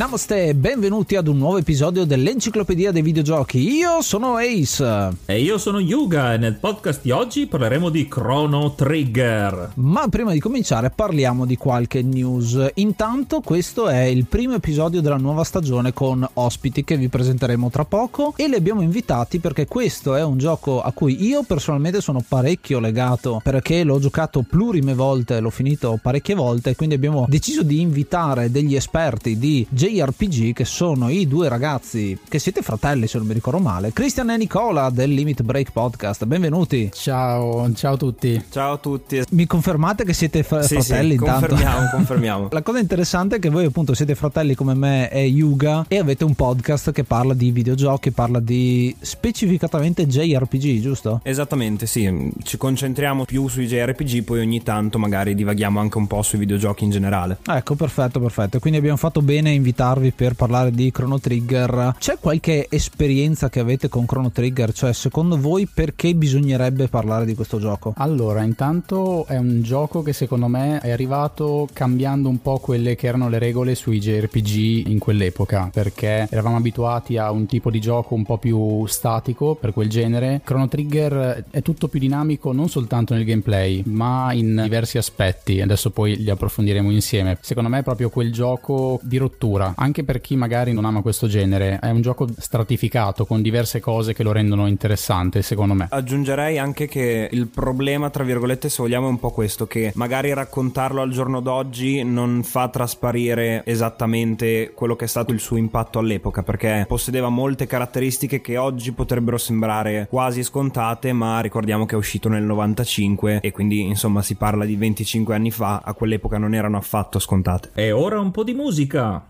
Namaste e benvenuti ad un nuovo episodio dell'Enciclopedia dei Videogiochi. Io sono Ace. E io sono Yuga e nel podcast di oggi parleremo di Chrono Trigger. Ma prima di cominciare parliamo di qualche news. Intanto questo è il primo episodio della nuova stagione con ospiti che vi presenteremo tra poco e li abbiamo invitati perché questo è un gioco a cui io personalmente sono parecchio legato perché l'ho giocato plurime volte, l'ho finito parecchie volte, quindi abbiamo deciso di invitare degli esperti di J JRPG che sono i due ragazzi che siete fratelli se non mi ricordo male, Cristian e Nicola del Limit Break Podcast. Benvenuti. Ciao, ciao a tutti. Ciao a tutti. Mi confermate che siete f- sì, fratelli sì, intanto? Confermiamo, confermiamo. La cosa interessante è che voi appunto siete fratelli come me e Yuga e avete un podcast che parla di videogiochi, parla di specificatamente JRPG, giusto? Esattamente, sì. Ci concentriamo più sui JRPG, poi ogni tanto magari divaghiamo anche un po' sui videogiochi in generale. Ecco, perfetto, perfetto. Quindi abbiamo fatto bene invitarvi per parlare di Chrono Trigger. C'è qualche esperienza che avete con Chrono Trigger? Cioè, secondo voi perché bisognerebbe parlare di questo gioco? Allora, intanto è un gioco che secondo me è arrivato cambiando un po' quelle che erano le regole sui JRPG in quell'epoca, perché eravamo abituati a un tipo di gioco un po' più statico per quel genere. Chrono Trigger è tutto più dinamico non soltanto nel gameplay, ma in diversi aspetti. Adesso poi li approfondiremo insieme. Secondo me è proprio quel gioco di rottura anche per chi magari non ama questo genere. È un gioco stratificato con diverse cose che lo rendono interessante, secondo me. Aggiungerei anche che il problema, tra virgolette, se vogliamo, è un po' questo: che magari raccontarlo al giorno d'oggi non fa trasparire esattamente quello che è stato il suo impatto all'epoca, perché possedeva molte caratteristiche che oggi potrebbero sembrare quasi scontate, ma ricordiamo che è uscito nel 95 e quindi insomma si parla di 25 anni fa, a quell'epoca non erano affatto scontate. E ora un po' di musica.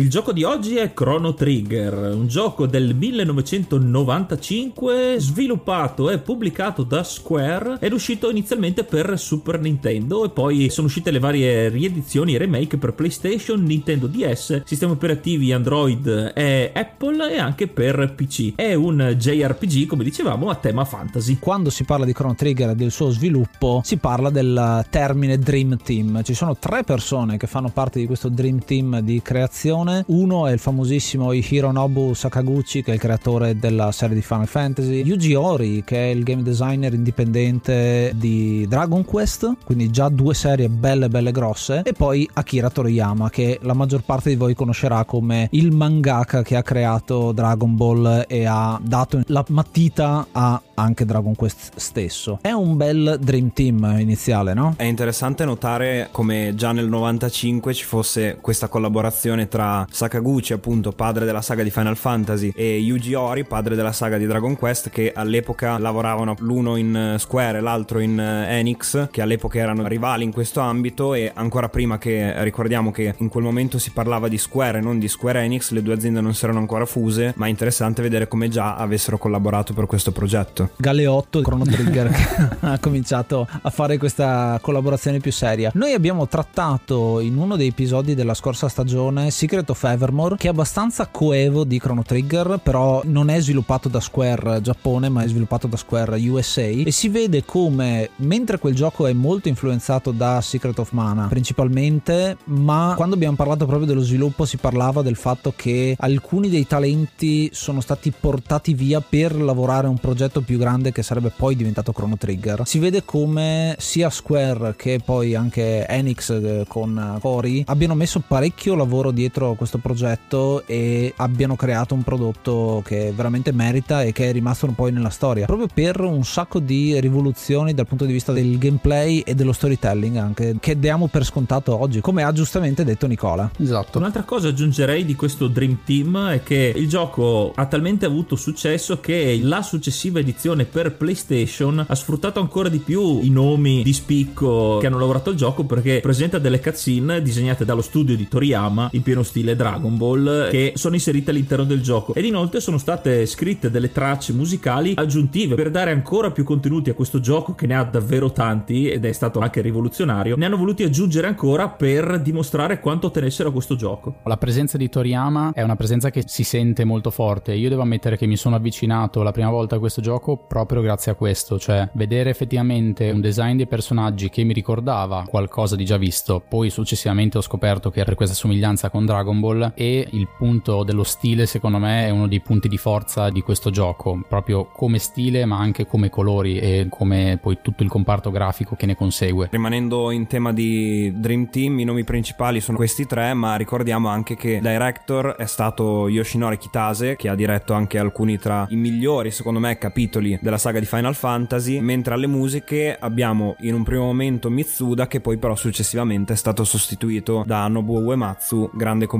Il gioco di oggi è Chrono Trigger, un gioco del 1995 sviluppato e pubblicato da Square ed uscito inizialmente per Super Nintendo e poi sono uscite le varie riedizioni e remake per PlayStation, Nintendo DS, sistemi operativi Android e Apple e anche per PC. È un JRPG, come dicevamo, a tema fantasy. Quando si parla di Chrono Trigger e del suo sviluppo, si parla del termine Dream Team. Ci sono tre persone che fanno parte di questo Dream Team di creazione. Uno è il famosissimo Hironobu Sakaguchi, che è il creatore della serie di Final Fantasy, Yuji Ori, che è il game designer indipendente di Dragon Quest, quindi già due serie belle belle grosse, e poi Akira Toriyama, che la maggior parte di voi conoscerà come il mangaka che ha creato Dragon Ball e ha dato la matita a anche Dragon Quest stesso. È un bel Dream Team iniziale, no? È interessante notare come già nel 95 ci fosse questa collaborazione tra Sakaguchi, appunto padre della saga di Final Fantasy, e Yuji Ori, padre della saga di Dragon Quest, che all'epoca lavoravano l'uno in Square e l'altro in Enix, che all'epoca erano rivali in questo ambito e ancora prima che ricordiamo che in quel momento si parlava di Square e non di Square Enix, le due aziende non si erano ancora fuse, ma è interessante vedere come già avessero collaborato per questo progetto. Galeotto Chrono Trigger ha cominciato a fare questa collaborazione più seria. Noi abbiamo trattato in uno dei episodi della scorsa stagione Secret of Evermore che è abbastanza coevo di Chrono Trigger però non è sviluppato da Square Giappone ma è sviluppato da Square USA e si vede come mentre quel gioco è molto influenzato da Secret of Mana principalmente ma quando abbiamo parlato proprio dello sviluppo si parlava del fatto che alcuni dei talenti sono stati portati via per lavorare a un progetto più grande che sarebbe poi diventato Chrono Trigger. Si vede come sia Square che poi anche Enix eh, con Cory abbiano messo parecchio lavoro dietro questo progetto e abbiano creato un prodotto che veramente merita e che è rimasto poi nella storia. Proprio per un sacco di rivoluzioni dal punto di vista del gameplay e dello storytelling anche che diamo per scontato oggi, come ha giustamente detto Nicola. Esatto. Un'altra cosa aggiungerei di questo Dream Team è che il gioco ha talmente avuto successo che la successiva edizione per PlayStation ha sfruttato ancora di più i nomi di spicco che hanno lavorato al gioco perché presenta delle cutscene disegnate dallo studio di Toriyama in pieno stile Dragon Ball che sono inserite all'interno del gioco. Ed inoltre sono state scritte delle tracce musicali aggiuntive per dare ancora più contenuti a questo gioco che ne ha davvero tanti ed è stato anche rivoluzionario. Ne hanno voluti aggiungere ancora per dimostrare quanto tenessero a questo gioco. La presenza di Toriyama è una presenza che si sente molto forte. Io devo ammettere che mi sono avvicinato la prima volta a questo gioco proprio grazie a questo, cioè vedere effettivamente un design dei personaggi che mi ricordava qualcosa di già visto, poi successivamente ho scoperto che era questa somiglianza con Dragon Ball e il punto dello stile secondo me è uno dei punti di forza di questo gioco, proprio come stile ma anche come colori e come poi tutto il comparto grafico che ne consegue. Rimanendo in tema di Dream Team, i nomi principali sono questi tre, ma ricordiamo anche che director è stato Yoshinori Kitase, che ha diretto anche alcuni tra i migliori, secondo me, capitoli della saga di Final Fantasy, mentre alle musiche abbiamo in un primo momento Mitsuda che poi però successivamente è stato sostituito da Nobuo Uematsu, grande compositore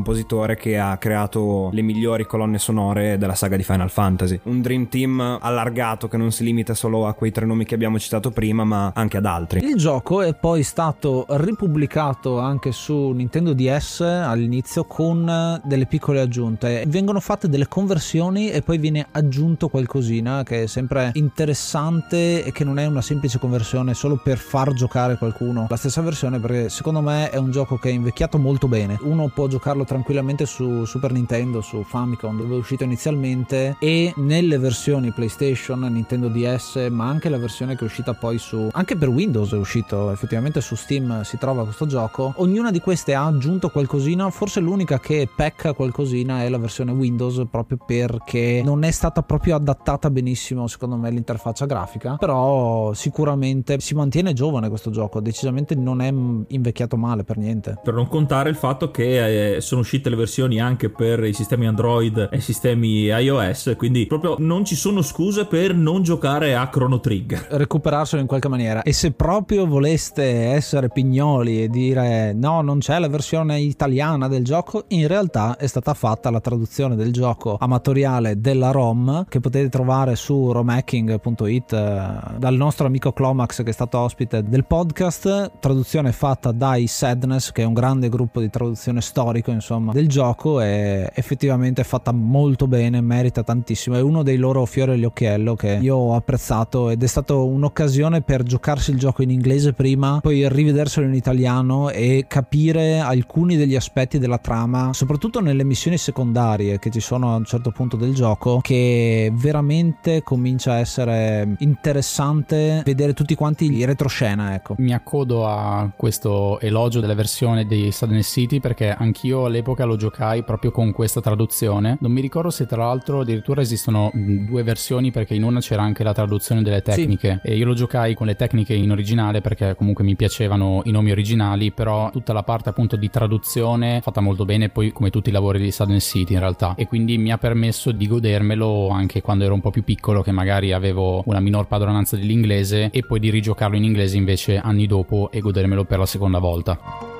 che ha creato le migliori colonne sonore della saga di Final Fantasy. Un Dream Team allargato che non si limita solo a quei tre nomi che abbiamo citato prima, ma anche ad altri. Il gioco è poi stato ripubblicato anche su Nintendo DS all'inizio con delle piccole aggiunte. Vengono fatte delle conversioni e poi viene aggiunto qualcosina che è sempre interessante e che non è una semplice conversione solo per far giocare qualcuno la stessa versione perché secondo me è un gioco che è invecchiato molto bene uno può giocarlo tranquillamente su Super Nintendo su Famicom dove è uscito inizialmente e nelle versioni PlayStation Nintendo DS ma anche la versione che è uscita poi su anche per Windows è uscito effettivamente su Steam si trova questo gioco. Ognuna di queste ha aggiunto qualcosina forse l'unica che pecca qualcosina è la versione Windows proprio perché non è stata proprio adattata benissimo secondo me l'interfaccia grafica però sicuramente si mantiene giovane questo gioco decisamente non è invecchiato male per niente. Per non contare il fatto che eh, sono uscite le versioni anche per i sistemi Android e sistemi iOS quindi proprio non ci sono scuse per non giocare a Chrono Trigger. Recuperarselo in qualche maniera. E se proprio voleste essere pignoli e dire no non c'è la versione italiana del gioco in realtà è stata fatta la traduzione del gioco amatoriale della ROM che potete trovare su Rom macking.it eh, dal nostro amico Clomax che è stato ospite del podcast, traduzione fatta dai Sadness che è un grande gruppo di traduzione storico insomma del gioco e effettivamente è fatta molto bene, merita tantissimo, è uno dei loro fiori all'occhiello che io ho apprezzato ed è stata un'occasione per giocarsi il gioco in inglese prima, poi rivederselo in italiano e capire alcuni degli aspetti della trama, soprattutto nelle missioni secondarie che ci sono a un certo punto del gioco, che veramente comincia a essere interessante vedere tutti quanti i retroscena, ecco. Mi accodo a questo elogio della versione di Sudden City perché anch'io all'epoca lo giocai proprio con questa traduzione. Non mi ricordo se tra l'altro addirittura esistono due versioni perché in una c'era anche la traduzione delle tecniche sì. e io lo giocai con le tecniche in originale perché comunque mi piacevano i nomi originali, però tutta la parte appunto di traduzione fatta molto bene poi come tutti i lavori di Sudden City in realtà e quindi mi ha permesso di godermelo anche quando ero un po' più piccolo che magari avevo una minor padronanza dell'inglese e poi di rigiocarlo in inglese invece anni dopo e godermelo per la seconda volta.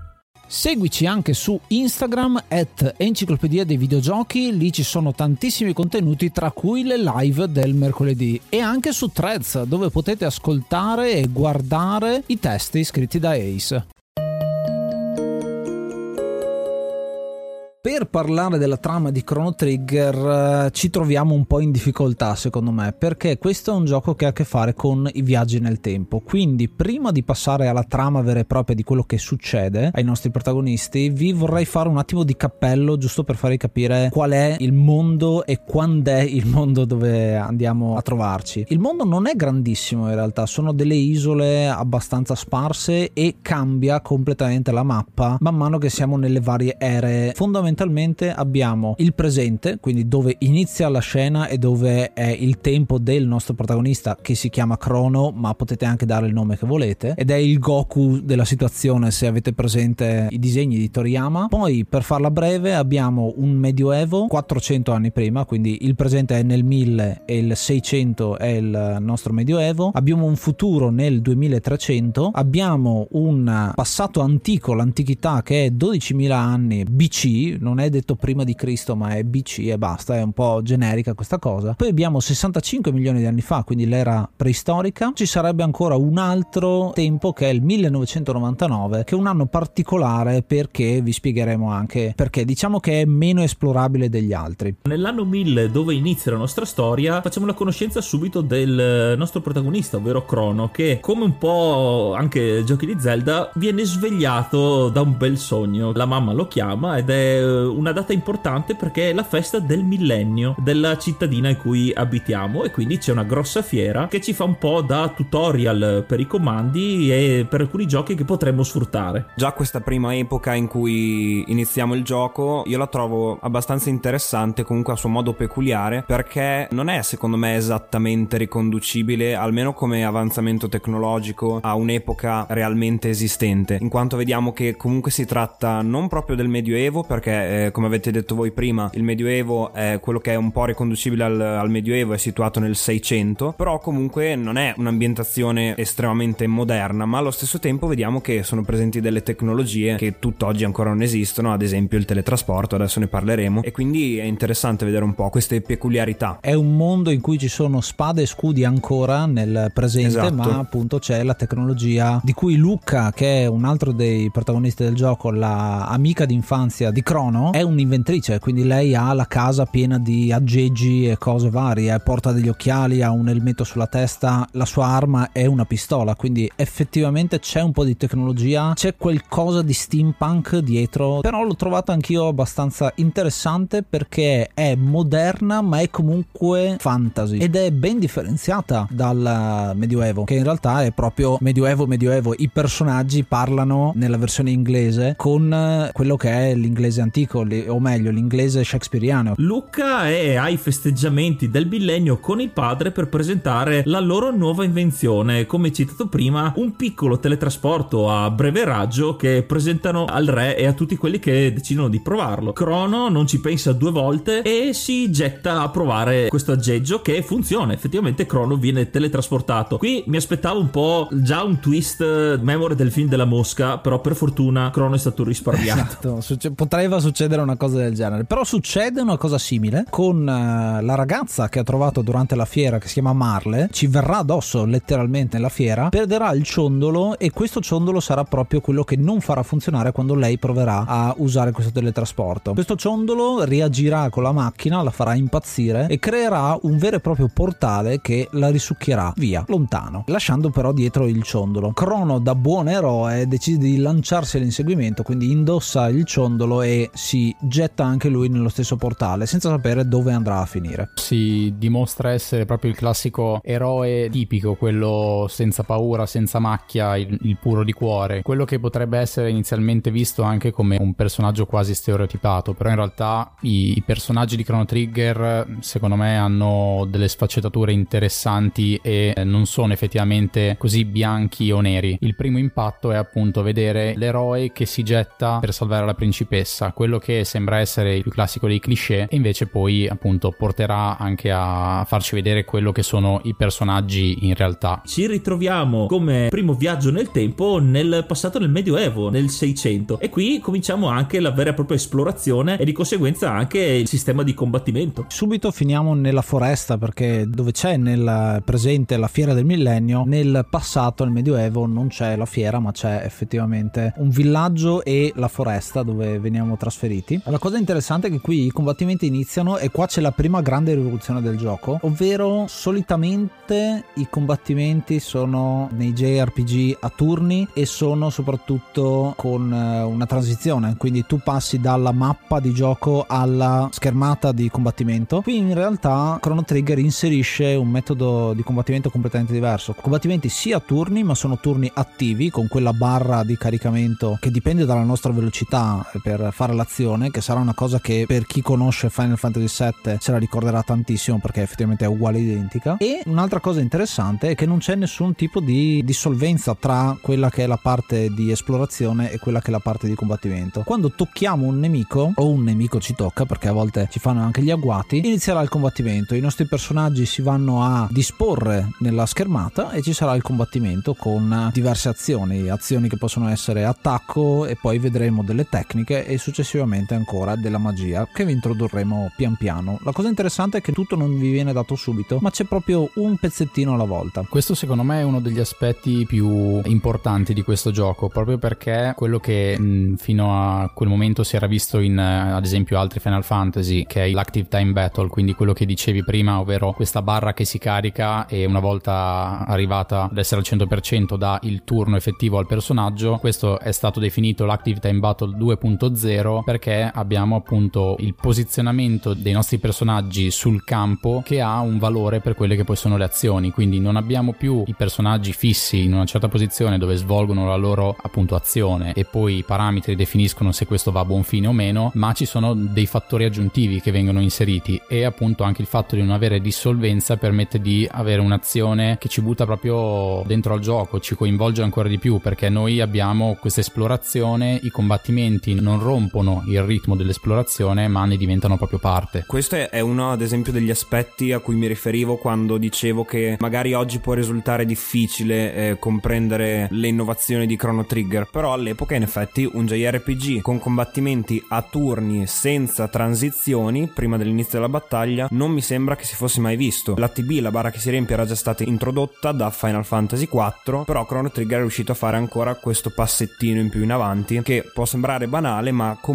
Seguici anche su Instagram at Enciclopedia dei Videogiochi, lì ci sono tantissimi contenuti tra cui le live del mercoledì e anche su Threads dove potete ascoltare e guardare i testi scritti da Ace. Per parlare della trama di Chrono Trigger eh, ci troviamo un po' in difficoltà secondo me perché questo è un gioco che ha a che fare con i viaggi nel tempo. Quindi prima di passare alla trama vera e propria di quello che succede ai nostri protagonisti vi vorrei fare un attimo di cappello giusto per farvi capire qual è il mondo e quando è il mondo dove andiamo a trovarci. Il mondo non è grandissimo in realtà. Sono delle isole abbastanza sparse e cambia completamente la mappa man mano che siamo nelle varie ere. Fondamentali fondamentalmente abbiamo il presente, quindi dove inizia la scena e dove è il tempo del nostro protagonista che si chiama Crono, ma potete anche dare il nome che volete, ed è il Goku della situazione se avete presente i disegni di Toriyama. Poi, per farla breve, abbiamo un medioevo 400 anni prima, quindi il presente è nel 1000 e il 600 è il nostro medioevo. Abbiamo un futuro nel 2300, abbiamo un passato antico, l'antichità che è 12.000 anni BC, non è detto prima di Cristo ma è BC e basta, è un po' generica questa cosa. Poi abbiamo 65 milioni di anni fa, quindi l'era preistorica, ci sarebbe ancora un altro tempo che è il 1999, che è un anno particolare perché vi spiegheremo anche perché diciamo che è meno esplorabile degli altri. Nell'anno 1000 dove inizia la nostra storia facciamo la conoscenza subito del nostro protagonista, ovvero Crono, che come un po' anche giochi di Zelda viene svegliato da un bel sogno. La mamma lo chiama ed è eh, una data importante perché è la festa del millennio della cittadina in cui abitiamo e quindi c'è una grossa fiera che ci fa un po' da tutorial per i comandi e per alcuni giochi che potremmo sfruttare. Già questa prima epoca in cui iniziamo il gioco io la trovo abbastanza interessante comunque a suo modo peculiare perché non è secondo me esattamente riconducibile almeno come avanzamento tecnologico a un'epoca realmente esistente in quanto vediamo che comunque si tratta non proprio del medioevo perché eh, come avete detto voi prima, il Medioevo è quello che è un po' riconducibile al, al Medioevo, è situato nel 600, però comunque non è un'ambientazione estremamente moderna, ma allo stesso tempo vediamo che sono presenti delle tecnologie che tutt'oggi ancora non esistono, ad esempio il teletrasporto, adesso ne parleremo, e quindi è interessante vedere un po' queste peculiarità. È un mondo in cui ci sono spade e scudi ancora nel presente, esatto. ma appunto c'è la tecnologia di cui Luca, che è un altro dei protagonisti del gioco, la amica d'infanzia di Cron Crono è un'inventrice, quindi lei ha la casa piena di aggeggi e cose varie, porta degli occhiali, ha un elmetto sulla testa, la sua arma è una pistola, quindi effettivamente c'è un po' di tecnologia, c'è qualcosa di steampunk dietro, però l'ho trovata anch'io abbastanza interessante perché è moderna ma è comunque fantasy ed è ben differenziata dal medioevo, che in realtà è proprio medioevo medioevo, i personaggi parlano nella versione inglese con quello che è l'inglese antico, o meglio l'inglese shakespeariano. Luca è ai festeggiamenti del millennio con il padre per presentare la loro nuova invenzione, come citato prima, un piccolo teletrasporto a breve raggio che presentano al re e a tutti quelli che decidono di provarlo. Crono non ci pensa due volte e si getta a provare questo aggeggio che funziona. Effettivamente Crono viene teletrasportato. Qui mi aspettavo un po' già un twist memoria del film della mosca, però per fortuna Crono è stato risparmiato. Esatto, potrebbe succedere una cosa del genere. Però succede una cosa simile con uh, la ragazza che ha trovato durante la fiera che si chiama Marle, ci verrà addosso letteralmente nella fiera, perderà il ciondolo e questo ciondolo sarà proprio quello che non farà funzionare quando lei proverà a usare questo teletrasporto. Questo ciondolo reagirà con la macchina, la farà impazzire e creerà un vero e proprio portale che la risucchierà via, lontano, lasciando però dietro il ciondolo. Crono da buon eroe decide di lanciarsi all'inseguimento, quindi indossa il ciondolo e si getta anche lui nello stesso portale senza sapere dove andrà a finire. Si dimostra essere proprio il classico eroe tipico, quello senza paura, senza macchia, il, il puro di cuore, quello che potrebbe essere inizialmente visto anche come un personaggio quasi stereotipato, però in realtà i, i personaggi di Chrono Trigger secondo me hanno delle sfaccettature interessanti e non sono effettivamente così bianchi o neri. Il primo impatto è appunto vedere l'eroe che si getta per salvare la principessa, quello che sembra essere il più classico dei cliché e invece poi appunto porterà anche a farci vedere quello che sono i personaggi in realtà. Ci ritroviamo come primo viaggio nel tempo nel passato del Medioevo, nel 600 e qui cominciamo anche la vera e propria esplorazione e di conseguenza anche il sistema di combattimento. Subito finiamo nella foresta perché dove c'è nel presente la fiera del millennio, nel passato, nel Medioevo, non c'è la fiera ma c'è effettivamente un villaggio e la foresta dove veniamo trasferiti. La cosa interessante è che qui i combattimenti iniziano e qua c'è la prima grande rivoluzione del gioco, ovvero solitamente i combattimenti sono nei JRPG a turni e sono soprattutto con eh, una transizione, quindi tu passi dalla mappa di gioco alla schermata di combattimento. Qui in realtà Chrono Trigger inserisce un metodo di combattimento completamente diverso. Combattimenti sia a turni, ma sono turni attivi con quella barra di caricamento che dipende dalla nostra velocità per fare l'azione, che sarà una cosa che per chi conosce Final Fantasy VII se la ricorderà tantissimo perché effettivamente è uguale identica. E un'altra cosa interessante è che non c'è nessun tipo di dissolvenza tra quella che è la parte di esplorazione e quella che è la parte di combattimento. Quando tocchiamo un nemico o un nemico ci tocca perché a volte ci fanno anche gli agguati, inizierà il combattimento. I nostri personaggi si vanno a disporre nella schermata e ci sarà il combattimento con diverse azioni, azioni che possono essere attacco e poi vedremo delle tecniche e successivamente ancora della magia che vi introdurremo pian piano. La cosa interessante è che tutto non vi viene dato subito, ma c'è proprio un pezzettino alla volta. Questo secondo me è uno degli aspetti più importanti di questo gioco, proprio perché quello che mh, fino a quel momento si era visto in ad esempio altri Final Fantasy, che è l'Active Time Battle, quindi quello che dicevi prima, ovvero questa barra che si carica e una volta arrivata ad essere al 100% dà il turno effettivo al personaggio. Questo è stato definito l'Active Time Battle 2.0 perché abbiamo appunto il posizionamento dei nostri personaggi sul campo che ha un valore per quelle che poi sono le azioni, quindi non abbiamo più i personaggi fissi in una certa posizione dove svolgono la loro appunto azione e poi i parametri definiscono se questo va a buon fine o meno, ma ci sono dei fattori aggiuntivi che vengono inseriti e appunto anche il fatto di non avere dissolvenza permette di avere un'azione che ci butta proprio dentro al gioco, ci coinvolge ancora di più perché noi abbiamo questa esplorazione, i combattimenti non rompono il ritmo dell'esplorazione ma ne diventano proprio parte. Questo è uno ad esempio degli aspetti a cui mi riferivo quando dicevo che magari oggi può risultare difficile eh, comprendere le innovazioni di Chrono Trigger, però all'epoca in effetti un JRPG con combattimenti a turni senza transizioni prima dell'inizio della battaglia non mi sembra che si fosse mai visto. La TB, la barra che si riempie, era già stata introdotta da Final Fantasy IV, però Chrono Trigger è riuscito a fare ancora questo passettino in più in avanti che può sembrare banale ma comunque,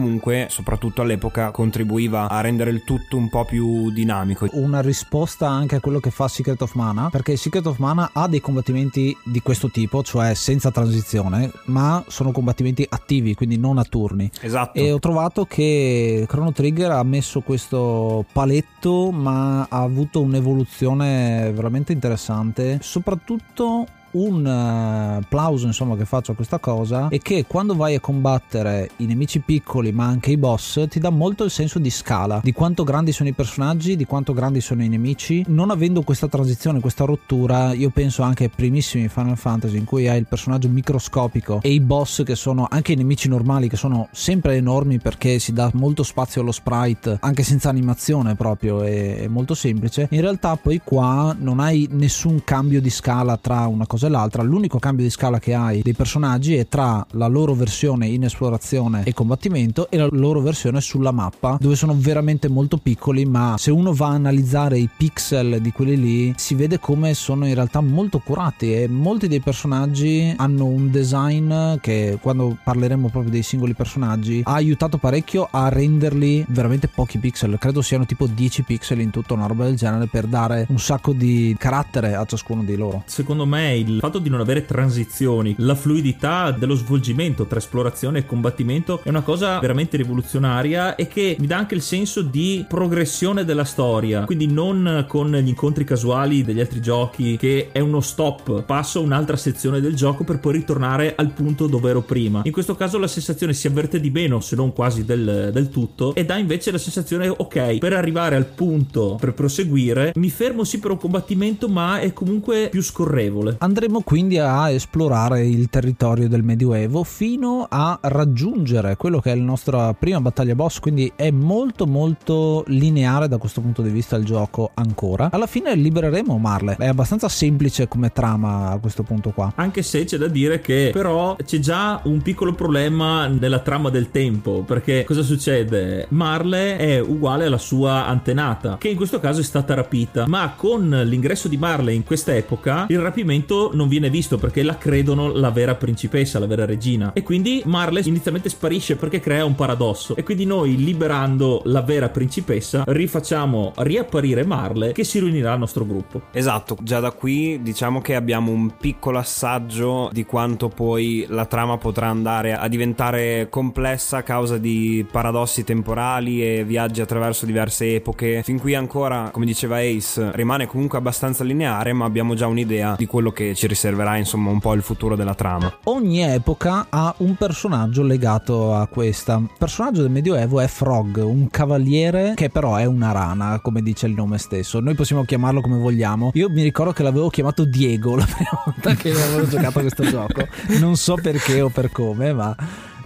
soprattutto all'epoca, contribuiva a rendere il tutto un po' più dinamico. Una risposta anche a quello che fa Secret of Mana, perché Secret of Mana ha dei combattimenti di questo tipo, cioè senza transizione, ma sono combattimenti attivi, quindi non a turni. Esatto. E ho trovato che Chrono Trigger ha messo questo paletto, ma ha avuto un'evoluzione veramente interessante, soprattutto un uh, plauso insomma che faccio a questa cosa è che quando vai a combattere i nemici piccoli ma anche i boss ti dà molto il senso di scala di quanto grandi sono i personaggi di quanto grandi sono i nemici. Non avendo questa transizione questa rottura io penso anche ai primissimi Final Fantasy in cui hai il personaggio microscopico e i boss che sono anche i nemici normali che sono sempre enormi perché si dà molto spazio allo sprite anche senza animazione proprio è molto semplice. In realtà poi qua non hai nessun cambio di scala tra una cosa e l'altra l'unico cambio di scala che hai dei personaggi è tra la loro versione in esplorazione e combattimento e la loro versione sulla mappa dove sono veramente molto piccoli ma se uno va a analizzare i pixel di quelli lì si vede come sono in realtà molto curati e molti dei personaggi hanno un design che quando parleremo proprio dei singoli personaggi ha aiutato parecchio a renderli veramente pochi pixel. Credo siano tipo 10 pixel in tutto una roba del genere per dare un sacco di carattere a ciascuno di loro. Secondo me il fatto di non avere transizioni, la fluidità dello svolgimento tra esplorazione e combattimento è una cosa veramente rivoluzionaria e che mi dà anche il senso di progressione della storia. Quindi non con gli incontri casuali degli altri giochi che è uno stop, passo a un'altra sezione del gioco per poi ritornare al punto dove ero prima. In questo caso la sensazione si avverte di meno, se non quasi del, del tutto, e dà invece la sensazione ok, per arrivare al punto per proseguire mi fermo sì per un combattimento ma è comunque più scorrevole. Andremo quindi a esplorare il territorio del Medioevo fino a raggiungere quello che è la nostra prima battaglia boss, quindi è molto molto lineare da questo punto di vista il gioco ancora. Alla fine libereremo Marle, è abbastanza semplice come trama a questo punto qua. Anche se c'è da dire che però c'è già un piccolo problema nella trama del tempo, perché cosa succede? Marle è uguale alla sua antenata, che in questo caso è stata rapita, ma con l'ingresso di Marle in questa epoca il rapimento non viene visto perché la credono la vera principessa, la vera regina. E quindi Marley inizialmente sparisce perché crea un paradosso. E quindi noi, liberando la vera principessa, rifacciamo riapparire Marley che si riunirà al nostro gruppo. Esatto, già da qui diciamo che abbiamo un piccolo assaggio di quanto poi la trama potrà andare a diventare complessa a causa di paradossi temporali e viaggi attraverso diverse epoche. Fin qui ancora, come diceva Ace, rimane comunque abbastanza lineare, ma abbiamo già un'idea di quello che ci riserverà insomma un po' il futuro della trama. Ogni epoca ha un personaggio legato a questa. Il personaggio del Medioevo è Frog, un cavaliere che però è una rana, come dice il nome stesso. Noi possiamo chiamarlo come vogliamo. Io mi ricordo che l'avevo chiamato Diego la prima volta che avevo giocato a questo gioco. Non so perché o per come, ma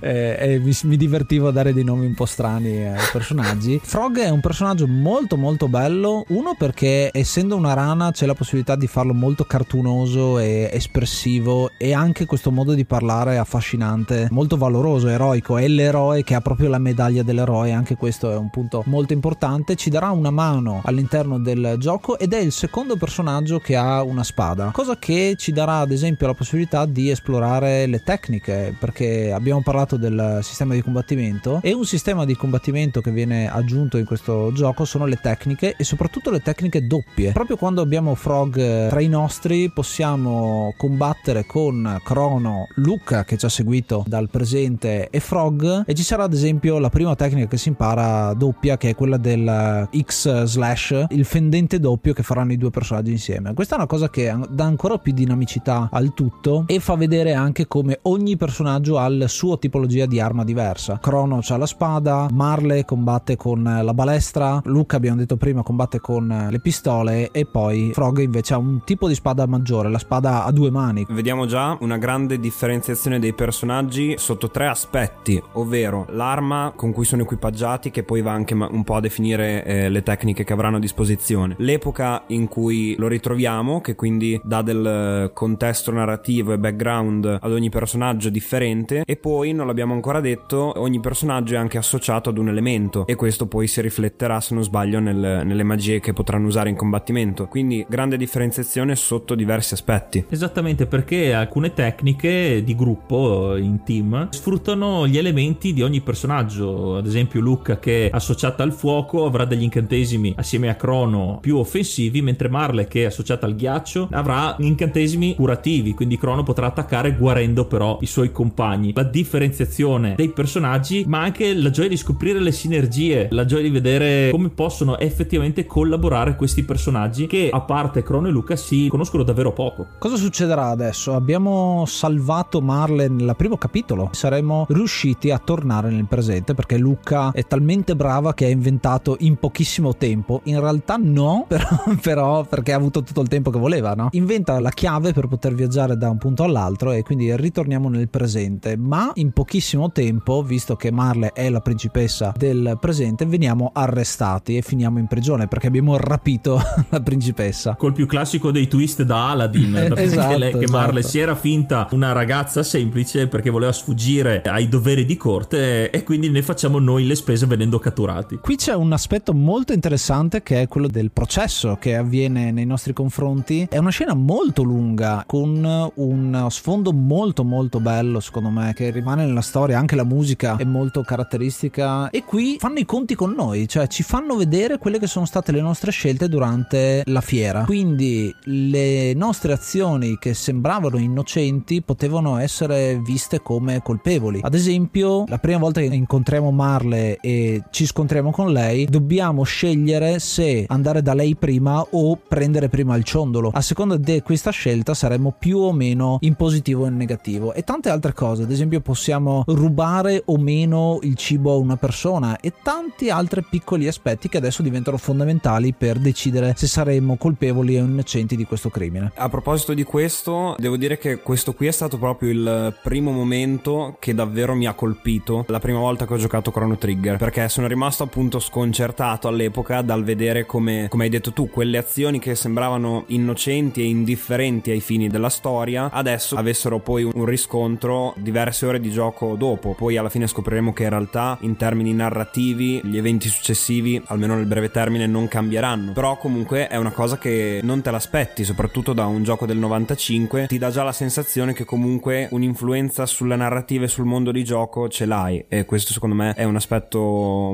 eh, e mi, mi, divertivo a dare dei nomi un po' strani ai personaggi. Frog è un personaggio molto molto bello, uno perché essendo una rana c'è la possibilità di farlo molto cartunoso e espressivo e anche questo modo di parlare affascinante, molto valoroso, eroico, è l'eroe che ha proprio la medaglia dell'eroe, anche questo è un punto molto importante, ci darà una mano all'interno del gioco ed è il secondo personaggio che ha una spada, cosa che ci darà ad esempio la possibilità di esplorare le tecniche, perché abbiamo parlato parlato del sistema di combattimento e un sistema di combattimento che viene aggiunto in questo gioco sono le tecniche e soprattutto le tecniche doppie. Proprio quando abbiamo Frog eh, tra i nostri possiamo combattere con Crono, Luca che ci ha seguito dal presente e Frog e ci sarà ad esempio la prima tecnica che si impara doppia che è quella del X slash, il fendente doppio che faranno i due personaggi insieme. Questa è una cosa che dà ancora più dinamicità al tutto e fa vedere anche come ogni personaggio ha il suo tipo tipologia di arma diversa. Crono ha la spada, Marley combatte con la balestra, Luca abbiamo detto prima combatte con le pistole e poi Frog invece ha un tipo di spada maggiore, la spada a due mani. Vediamo già una grande differenziazione dei personaggi sotto tre aspetti, ovvero l'arma con cui sono equipaggiati che poi va anche un po' a definire eh, le tecniche che avranno a disposizione, l'epoca in cui lo ritroviamo che quindi dà del contesto narrativo e background ad ogni personaggio differente e poi non l'abbiamo ancora detto, ogni personaggio è anche associato ad un elemento e questo poi si rifletterà, se non sbaglio, nel- nelle magie che potranno usare in combattimento. Quindi grande differenziazione sotto diversi aspetti. Esattamente perché alcune tecniche di gruppo in team sfruttano gli elementi di ogni personaggio. Ad esempio, Luca, che è associata al fuoco, avrà degli incantesimi assieme a Crono più offensivi, mentre Marle, che è associata al ghiaccio, avrà incantesimi curativi. Quindi Crono potrà attaccare guarendo però i suoi compagni. La differenziazione dei personaggi, ma anche la gioia di scoprire le sinergie, la gioia di vedere come possono effettivamente collaborare questi personaggi che, a parte Crono e Luca, si conoscono davvero poco. Cosa succederà adesso? Abbiamo salvato Marle nel primo capitolo. Saremmo riusciti a tornare nel presente perché Luca è talmente brava che ha inventato in pochissimo tempo. In realtà no, però, però perché ha avuto tutto il tempo che voleva, no? Inventa la chiave per poter viaggiare da un punto all'altro e quindi ritorniamo nel presente. Ma in pochissimo tempo, visto che Marle è la principessa del presente, veniamo arrestati e finiamo in prigione perché abbiamo rapito la principessa. Col più classico dei twist da Aladdin, Eh, esatto, lei- che Marle esatto. si era finta una ragazza semplice perché voleva sfuggire ai doveri di corte e quindi ne facciamo noi le spese venendo catturati. Qui c'è un aspetto molto interessante che è quello del processo che avviene nei nostri confronti. È una scena molto lunga con un sfondo molto molto bello secondo me che rimane nella storia, anche la musica è molto caratteristica e qui fanno i conti con noi, cioè ci fanno vedere quelle che sono state le nostre scelte durante la fiera. Quindi le nostre azioni che sembravano innocenti potevano essere viste come colpevoli. Ad esempio, la prima volta che incontriamo Marle e ci scontriamo con lei, dobbiamo scegliere se andare da lei prima o prendere prima il ciondolo. A seconda di questa scelta saremmo più o meno in positivo o in negativo. E tante altre cose, ad esempio possiamo rubare o meno il cibo a una persona e tanti altri piccoli aspetti che adesso diventano fondamentali per decidere se saremmo colpevoli o innocenti di questo crimine. A proposito di questo, devo dire che questo qui è stato proprio il primo momento che davvero mi ha colpito la prima volta che ho giocato Chrono Trigger, perché sono rimasto appunto sconcertato all'epoca dal vedere come, come hai detto tu, quelle azioni che sembravano innocenti e indifferenti ai fini della storia, adesso avessero poi un riscontro diverse ore di gioco dopo. Poi alla fine scopriremo che in realtà in termini narrativi gli eventi successivi, almeno nel breve termine, non cambieranno. Però comunque è una cosa che non te l'aspetti, soprattutto da un gioco del 95, ti dà già la sensazione che comunque un'influenza sulla narrativa e sul mondo di gioco ce l'hai e questo secondo me è un aspetto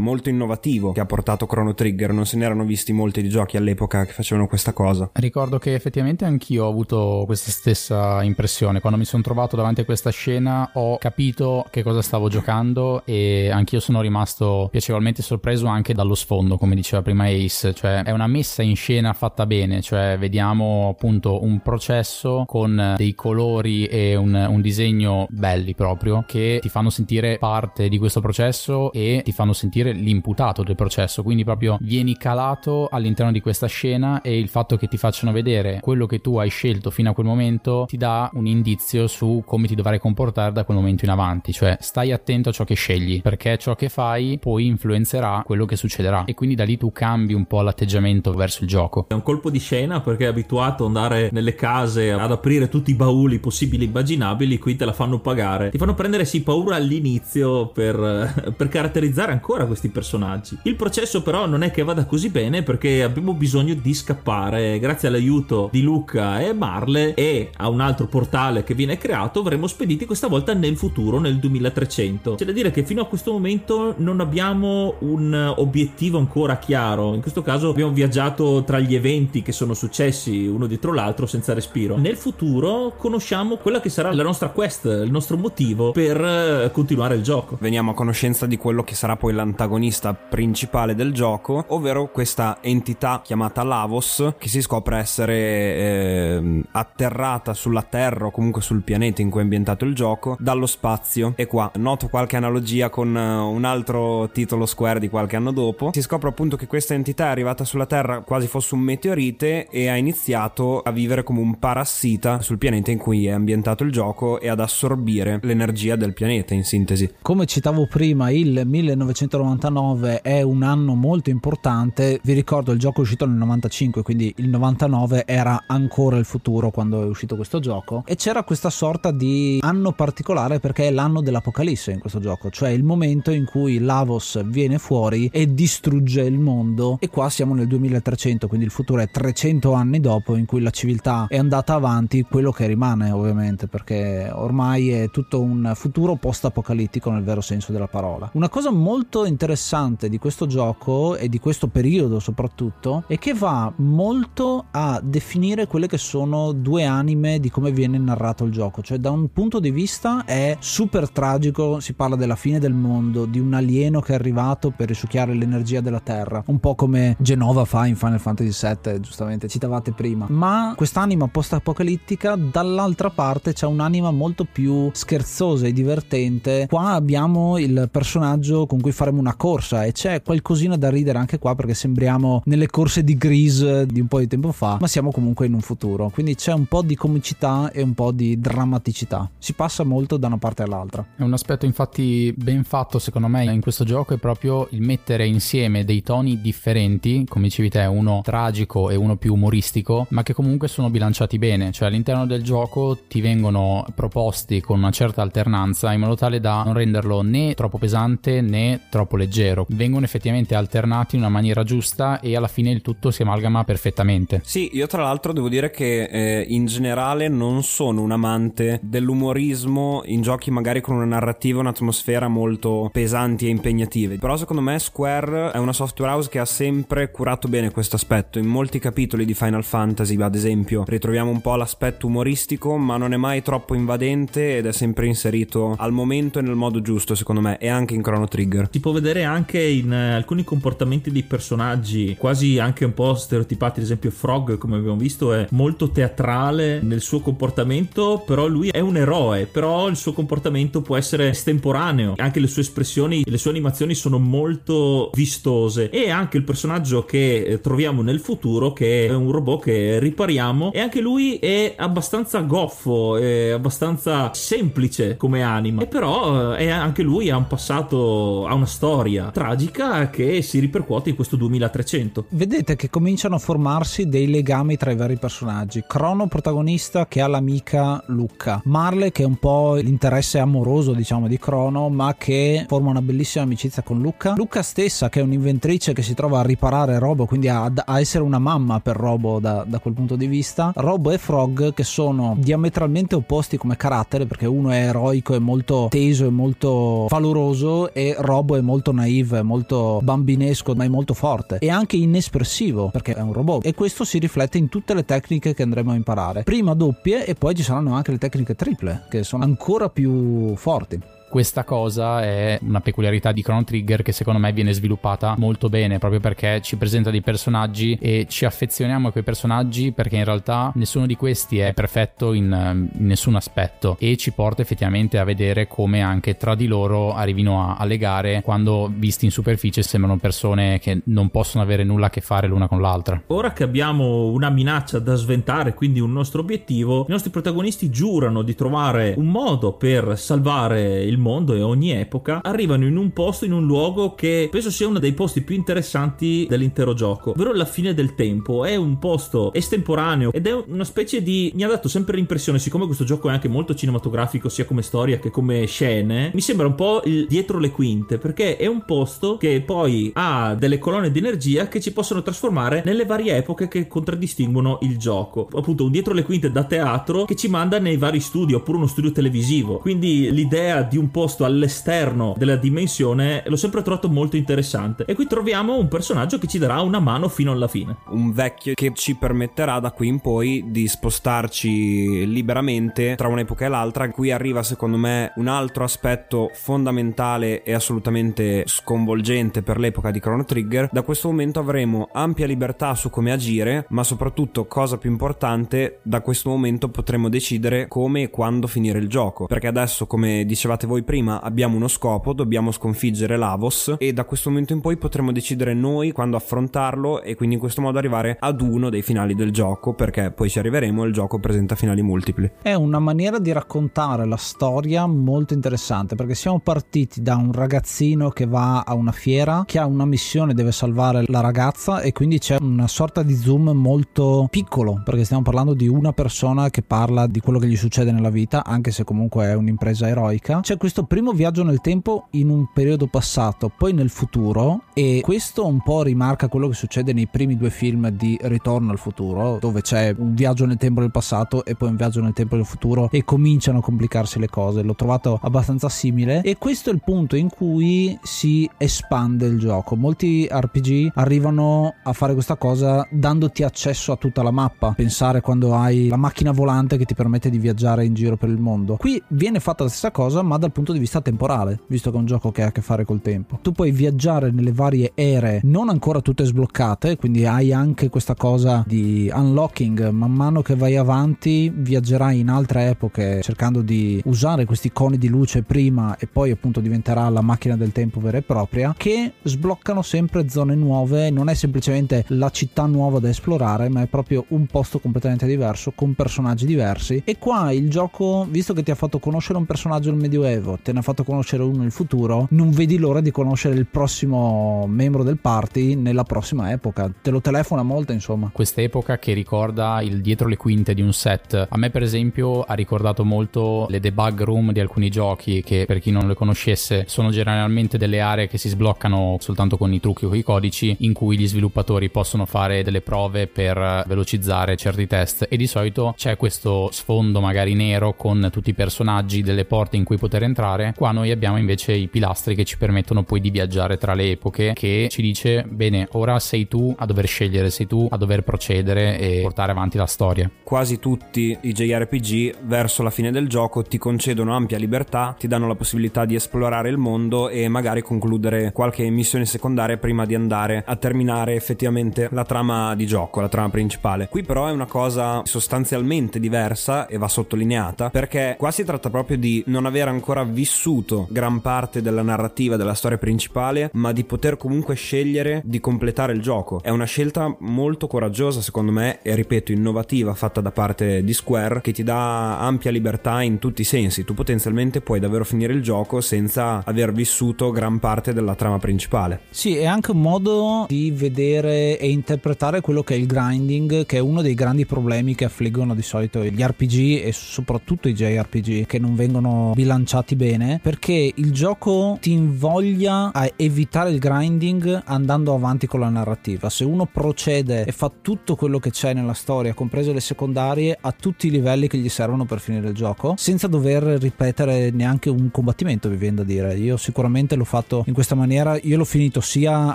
molto innovativo che ha portato Chrono Trigger, non se ne erano visti molti di giochi all'epoca che facevano questa cosa. Ricordo che effettivamente anch'io ho avuto questa stessa impressione. Quando mi sono trovato davanti a questa scena ho capito che cosa stavo giocando e anch'io sono rimasto piacevolmente sorpreso anche dallo sfondo, come diceva prima Ace. Cioè è una messa in scena fatta bene, cioè vediamo appunto un processo con dei colori e un, un disegno belli proprio che ti fanno sentire parte di questo processo e ti fanno sentire l'imputato del processo. Quindi proprio vieni calato all'interno di questa scena e il fatto che ti facciano vedere quello che tu hai scelto fino a quel momento ti dà un indizio su come ti dovrai comportare da quel momento in avanti. Cioè stai attento a ciò che scegli perché ciò che fai poi influenzerà quello che succederà e quindi da lì tu cambi un po' l'atteggiamento verso il gioco. È un colpo di scena perché è abituato ad andare nelle case ad aprire tutti i bauli possibili e immaginabili, qui te la fanno pagare. Ti fanno prendere sì paura all'inizio per, per caratterizzare ancora questi personaggi. Il processo però non è che vada così bene perché abbiamo bisogno di scappare. Grazie all'aiuto di Luca e Marle e a un altro portale che viene creato verremo spediti questa volta nel futuro, nel 2300. C'è da dire che fino a questo momento non abbiamo un obiettivo ancora chiaro. In questo caso abbiamo viaggiato tra gli eventi che sono successi uno dietro l'altro senza respiro. Nel futuro conosciamo quella che sarà la nostra quest, il nostro motivo per eh, continuare il gioco. Veniamo a conoscenza di quello che sarà poi l'antagonista principale del gioco, ovvero questa entità chiamata Lavos che si scopre essere ehm, atterrata sulla Terra o comunque sul pianeta in cui è ambientato il gioco dallo spazio. E qua noto qualche analogia con eh, un altro titolo Square di qualche anno dopo. Si scopre appunto che questa entità è arrivata sulla Terra quasi fosse un meteorite e ha iniziato a vivere come un parassita sul pianeta in cui è ambientato il gioco e ad assorbire l'energia del pianeta in sintesi. Come citavo prima, il 1999 è un anno molto importante. Vi ricordo il gioco è uscito nel 95, quindi il 99 era ancora il futuro quando è uscito questo gioco. E c'era questa sorta di anno particolare perché è l'anno dell'Apocalisse in questo gioco, cioè il momento in cui Lavos viene fuori e distrugge il mondo. E qua siamo nel 2300, quindi il futuro è 300 anni dopo in cui la civiltà è andata avanti, quello che rimane ovviamente, perché ormai è tutto un futuro post-apocalittico nel vero senso della parola. Una cosa molto interessante di questo gioco e di questo periodo soprattutto è che va molto a definire quelle che sono due anime di come viene narrato il gioco, cioè da un punto di vista è super tragico, si parla della fine del mondo, di un alieno che è arrivato per risucchiare l'energia della Terra, un po' come Genova fa in Final Fantasy VII, giustamente citavate prima, ma quest'anima post-apocalittica dall'altra parte c'è un'anima molto più scherzosa e divertente. Qua abbiamo il personaggio con cui faremo una corsa e c'è qualcosina da ridere anche qua perché sembriamo nelle corse di Grease di un po' di tempo fa, ma siamo comunque in un futuro, quindi c'è un po' di comicità e un po' di drammaticità. Si passa molto da una parte all'altra. È un aspetto infatti ben fatto secondo me in questo gioco è proprio il mettere insieme dei toni differenti, come dicevi te, uno tragico e uno più umoristico, ma che comunque sono bilanciati bene, cioè all'interno del gioco ti vengono proposti con una certa alternanza in modo tale da non renderlo né troppo pesante né troppo leggero. Vengono effettivamente alternati in una maniera giusta e alla fine il tutto si amalgama perfettamente. Sì, io tra l'altro devo dire che eh, in generale non sono un amante dell'umorismo in giochi magari con una narrativa un'atmosfera molto pesanti e impegnative. Però secondo me Square è una software house che ha sempre curato bene questo aspetto. In molti capitoli di Final Fantasy, ad esempio, ritroviamo un po' l'aspetto umoristico, ma non è mai troppo invadente ed è sempre inserito al momento e nel modo giusto, secondo me, e anche in Chrono Trigger. Si può vedere anche in eh, alcuni comportamenti dei personaggi, quasi anche un po' stereotipati, ad esempio Frog, come abbiamo visto, è molto teatrale nel suo comportamento, però lui è un eroe, però il suo comportamento può essere estemporaneo, anche le sue espressioni, le sue animazioni sono molto vistose e anche il personaggio che eh, troviamo nel futuro che è un robot che ripariamo e anche lui è abbastanza goffo, è abbastanza semplice come anima e però eh, è anche lui ha un passato, ha una storia tragica che si ripercuote in questo 2300. Vedete che cominciano a formarsi dei legami tra i vari personaggi. Crono protagonista che ha l'amica Lucca, Marley che è un po' l'interesse amoroso diciamo di Crono ma che forma una bellissima amicizia con Lucca. Lucca stessa che è un'inventrice che si trova a riparare Robo quindi a, a essere una mamma per Robo da, da quel punto di vista. Robo e Frog che sono diametralmente opposti come carattere perché uno è eroico e molto teso e molto valoroso e Robo è molto naive, molto bambinesco ma è molto forte e anche inespressivo perché è un robot e questo si riflette in tutte le tecniche che andremo a imparare. Prima doppie e poi ci saranno anche le tecniche triple che sono ancora più forti questa cosa è una peculiarità di Chrono Trigger che secondo me viene sviluppata molto bene proprio perché ci presenta dei personaggi e ci affezioniamo a quei personaggi perché in realtà nessuno di questi è perfetto in, in nessun aspetto e ci porta effettivamente a vedere come anche tra di loro arrivino a, a legare quando visti in superficie sembrano persone che non possono avere nulla a che fare l'una con l'altra. Ora che abbiamo una minaccia da sventare, quindi un nostro obiettivo, i nostri protagonisti giurano di trovare un modo per salvare il mondo e ogni epoca, arrivano in un posto, in un luogo che penso sia uno dei posti più interessanti dell'intero gioco, ovvero la fine del tempo. È un posto estemporaneo ed è una specie di... mi ha dato sempre l'impressione, siccome questo gioco è anche molto cinematografico sia come storia che come scene, mi sembra un po' il dietro le quinte, perché è un posto che poi ha delle colonne di energia che ci possono trasformare nelle varie epoche che contraddistinguono il gioco. Appunto un dietro le quinte da teatro che ci manda nei vari studi, oppure uno studio televisivo. Quindi l'idea di un posto all'esterno della dimensione l'ho sempre trovato molto interessante. E qui troviamo un personaggio che ci darà una mano fino alla fine. Un vecchio che ci permetterà da qui in poi di spostarci liberamente tra un'epoca e l'altra. Qui arriva secondo me un altro aspetto fondamentale e assolutamente sconvolgente per l'epoca di Chrono Trigger. Da questo momento avremo ampia libertà su come agire, ma soprattutto, cosa più importante, da questo momento potremo decidere come e quando finire il gioco. Perché adesso, come dicevate voi prima, abbiamo uno scopo, dobbiamo sconfiggere Lavos e da questo momento in poi potremo decidere noi quando affrontarlo e quindi in questo modo arrivare ad uno dei finali del gioco, perché poi ci arriveremo e il gioco presenta finali multipli. È una maniera di raccontare la storia molto interessante perché siamo partiti da un ragazzino che va a una fiera, che ha una missione, deve salvare la ragazza e quindi c'è una sorta di zoom molto piccolo perché stiamo parlando di una persona che parla di quello che gli succede nella vita, anche se comunque è un'impresa eroica. C'è questo primo viaggio nel tempo in un periodo passato, poi nel futuro e questo un po' rimarca quello che succede nei primi due film di Ritorno al futuro, dove c'è un viaggio nel tempo del passato e poi un viaggio nel tempo del futuro e cominciano a complicarsi le cose. L'ho trovato abbastanza simile e questo è il punto in cui si espande il gioco. Molti RPG arrivano a fare questa cosa dandoti accesso a tutta la mappa. Pensare quando hai la macchina volante che ti permette di viaggiare in giro per il mondo. Qui viene fatta la stessa cosa, ma dal punto di vista temporale, visto che è un gioco che ha a che fare col tempo. Tu puoi viaggiare nelle varie ere, non ancora tutte sbloccate, quindi hai anche questa cosa di unlocking. Man mano che vai avanti, viaggerai in altre epoche cercando di usare questi coni di luce prima e poi appunto diventerà la macchina del tempo vera e propria che sbloccano sempre zone nuove, non è semplicemente la città nuova da esplorare, ma è proprio un posto completamente diverso con personaggi diversi e qua il gioco, visto che ti ha fatto conoscere un personaggio del Medioevo, te ne ha fatto conoscere uno nel futuro, non vedi l'ora di conoscere il prossimo membro del party nella prossima epoca. Te lo telefona molto, insomma. Quest'epoca che ricorda il dietro le quinte di un set. A me, per esempio, ha ricordato molto le debug room di alcuni giochi che, per chi non le conoscesse, sono generalmente delle aree che si sbloccano soltanto con i trucchi o i codici, in cui gli sviluppatori possono fare delle prove per velocizzare certi test. E di solito c'è questo sfondo magari nero con tutti i personaggi delle porte in cui poter entrare. Qua noi abbiamo invece i pilastri che ci permettono poi di viaggiare tra le epoche, che ci dice: bene, ora sei tu a dover scegliere, sei tu a dover procedere e portare avanti la storia. Quasi tutti i JRPG verso la fine del gioco ti concedono ampia libertà, ti danno la possibilità di esplorare il mondo e magari concludere qualche missione secondaria prima di andare a terminare effettivamente la trama di gioco, la trama principale. Qui però è una cosa sostanzialmente diversa e va sottolineata perché qua si tratta proprio di non aver ancora vissuto gran parte della narrativa della storia principale, ma di poter comunque scegliere di completare il gioco. È una scelta molto coraggiosa secondo me e ripeto innovativa fatta da parte di Square che ti dà ampia libertà in tutti i sensi. Tu potenzialmente puoi davvero finire il gioco senza aver vissuto gran parte della trama principale. Sì, è anche un modo di vedere e interpretare quello che è il grinding, che è uno dei grandi problemi che affliggono di solito gli RPG e soprattutto i JRPG che non vengono bilanciati bene, perché il gioco ti invoglia a evitare il grinding andando avanti con la narrativa. Se uno procede e fa tutto quello che c'è nella storia, comprese le secondarie, a tutti i livelli che gli servono per finire il gioco, senza dover ripetere neanche un combattimento, vi viene da dire. Io sicuramente l'ho fatto in questa maniera, io l'ho finito sia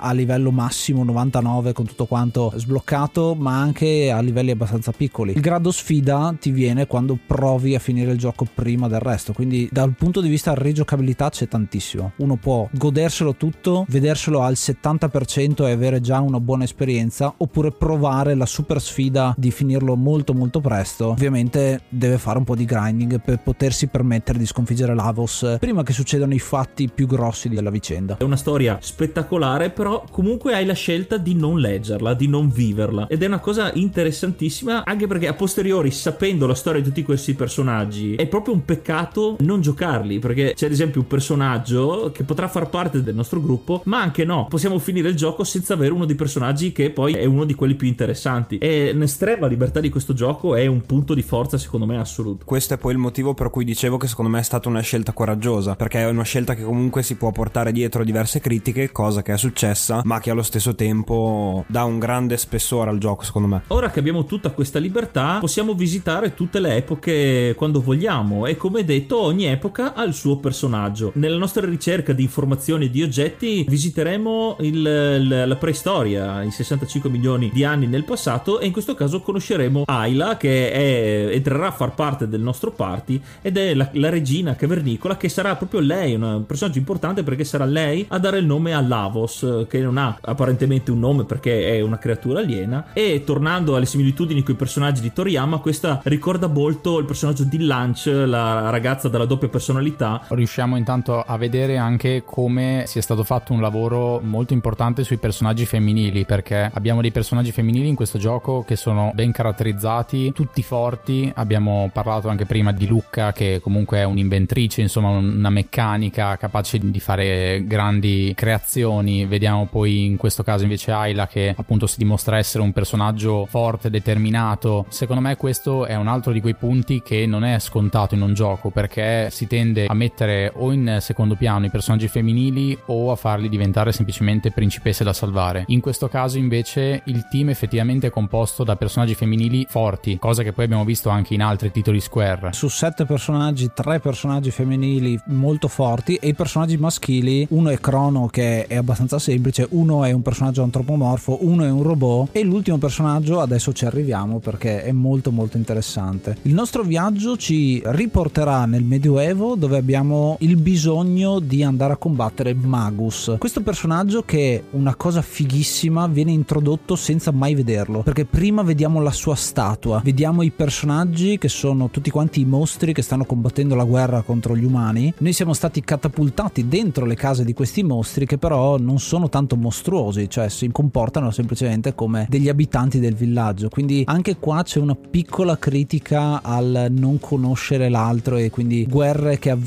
a livello massimo 99 con tutto quanto sbloccato, ma anche a livelli abbastanza piccoli. Il grado sfida ti viene quando provi a finire il gioco prima del resto, quindi dal punto di vista rigiocabilità c'è tantissimo. Uno può goderselo tutto, vederselo al 70% e avere già una buona esperienza, oppure provare la super sfida di finirlo molto molto presto. Ovviamente deve fare un po' di grinding per potersi permettere di sconfiggere Lavos prima che succedano i fatti più grossi della vicenda. È una storia spettacolare, però comunque hai la scelta di non leggerla, di non viverla. Ed è una cosa interessantissima, anche perché a posteriori, sapendo la storia di tutti questi personaggi, è proprio un peccato non giocarli, perché c'è ad esempio un personaggio che potrà far parte del nostro gruppo, ma anche no. Possiamo finire il gioco senza avere uno dei personaggi che poi è uno di quelli più interessanti. E l'estrema libertà di questo gioco è un punto di forza, secondo me, assoluto. Questo è poi il motivo per cui dicevo che secondo me è stata una scelta coraggiosa, perché è una scelta che comunque si può portare dietro diverse critiche, cosa che è successa, ma che allo stesso tempo dà un grande spessore al gioco, secondo me. Ora che abbiamo tutta questa libertà, possiamo visitare tutte le epoche quando vogliamo e come detto ogni epoca ha il suo personaggio. Nella nostra ricerca di informazioni e di oggetti visiteremo il, la preistoria, i 65 milioni di anni nel passato e in questo caso conosceremo Ayla che è, entrerà a far parte del nostro party ed è la, la regina cavernicola che sarà proprio lei, un personaggio importante perché sarà lei a dare il nome a Lavos che non ha apparentemente un nome perché è una creatura aliena e tornando alle similitudini con i personaggi di Toriyama questa ricorda molto il personaggio di Lunch la ragazza dalla doppia personalità Riusciamo intanto a vedere anche come sia stato fatto un lavoro molto importante sui personaggi femminili, perché abbiamo dei personaggi femminili in questo gioco che sono ben caratterizzati, tutti forti. Abbiamo parlato anche prima di Lucca, che comunque è un'inventrice, insomma, una meccanica capace di fare grandi creazioni. Vediamo poi in questo caso invece Ayla, che appunto si dimostra essere un personaggio forte, determinato. Secondo me questo è un altro di quei punti che non è scontato in un gioco, perché si tende tende a mettere o in secondo piano i personaggi femminili o a farli diventare semplicemente principesse da salvare. In questo caso invece il team effettivamente è composto da personaggi femminili forti, cosa che poi abbiamo visto anche in altri titoli Square. Su sette personaggi, tre personaggi femminili molto forti e i personaggi maschili, uno è Crono che è abbastanza semplice, uno è un personaggio antropomorfo, uno è un robot e l'ultimo personaggio adesso ci arriviamo perché è molto molto interessante. Il nostro viaggio ci riporterà nel Medioevo dove abbiamo il bisogno di andare a combattere Magus. Questo personaggio che è una cosa fighissima viene introdotto senza mai vederlo perché prima vediamo la sua statua, vediamo i personaggi che sono tutti quanti i mostri che stanno combattendo la guerra contro gli umani. Noi siamo stati catapultati dentro le case di questi mostri che però non sono tanto mostruosi, cioè si comportano semplicemente come degli abitanti del villaggio. Quindi anche qua c'è una piccola critica al non conoscere l'altro e quindi guerre che avvengono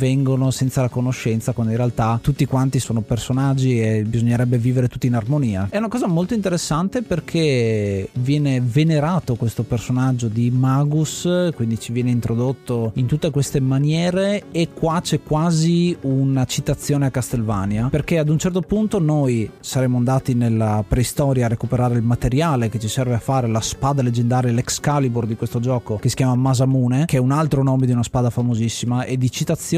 senza la conoscenza quando in realtà tutti quanti sono personaggi e bisognerebbe vivere tutti in armonia. È una cosa molto interessante perché viene venerato questo personaggio di Magus, quindi ci viene introdotto in tutte queste maniere e qua c'è quasi una citazione a Castlevania perché ad un certo punto noi saremo andati nella preistoria a recuperare il materiale che ci serve a fare la spada leggendaria l'Excalibur di questo gioco che si chiama Masamune che è un altro nome di una spada famosissima e di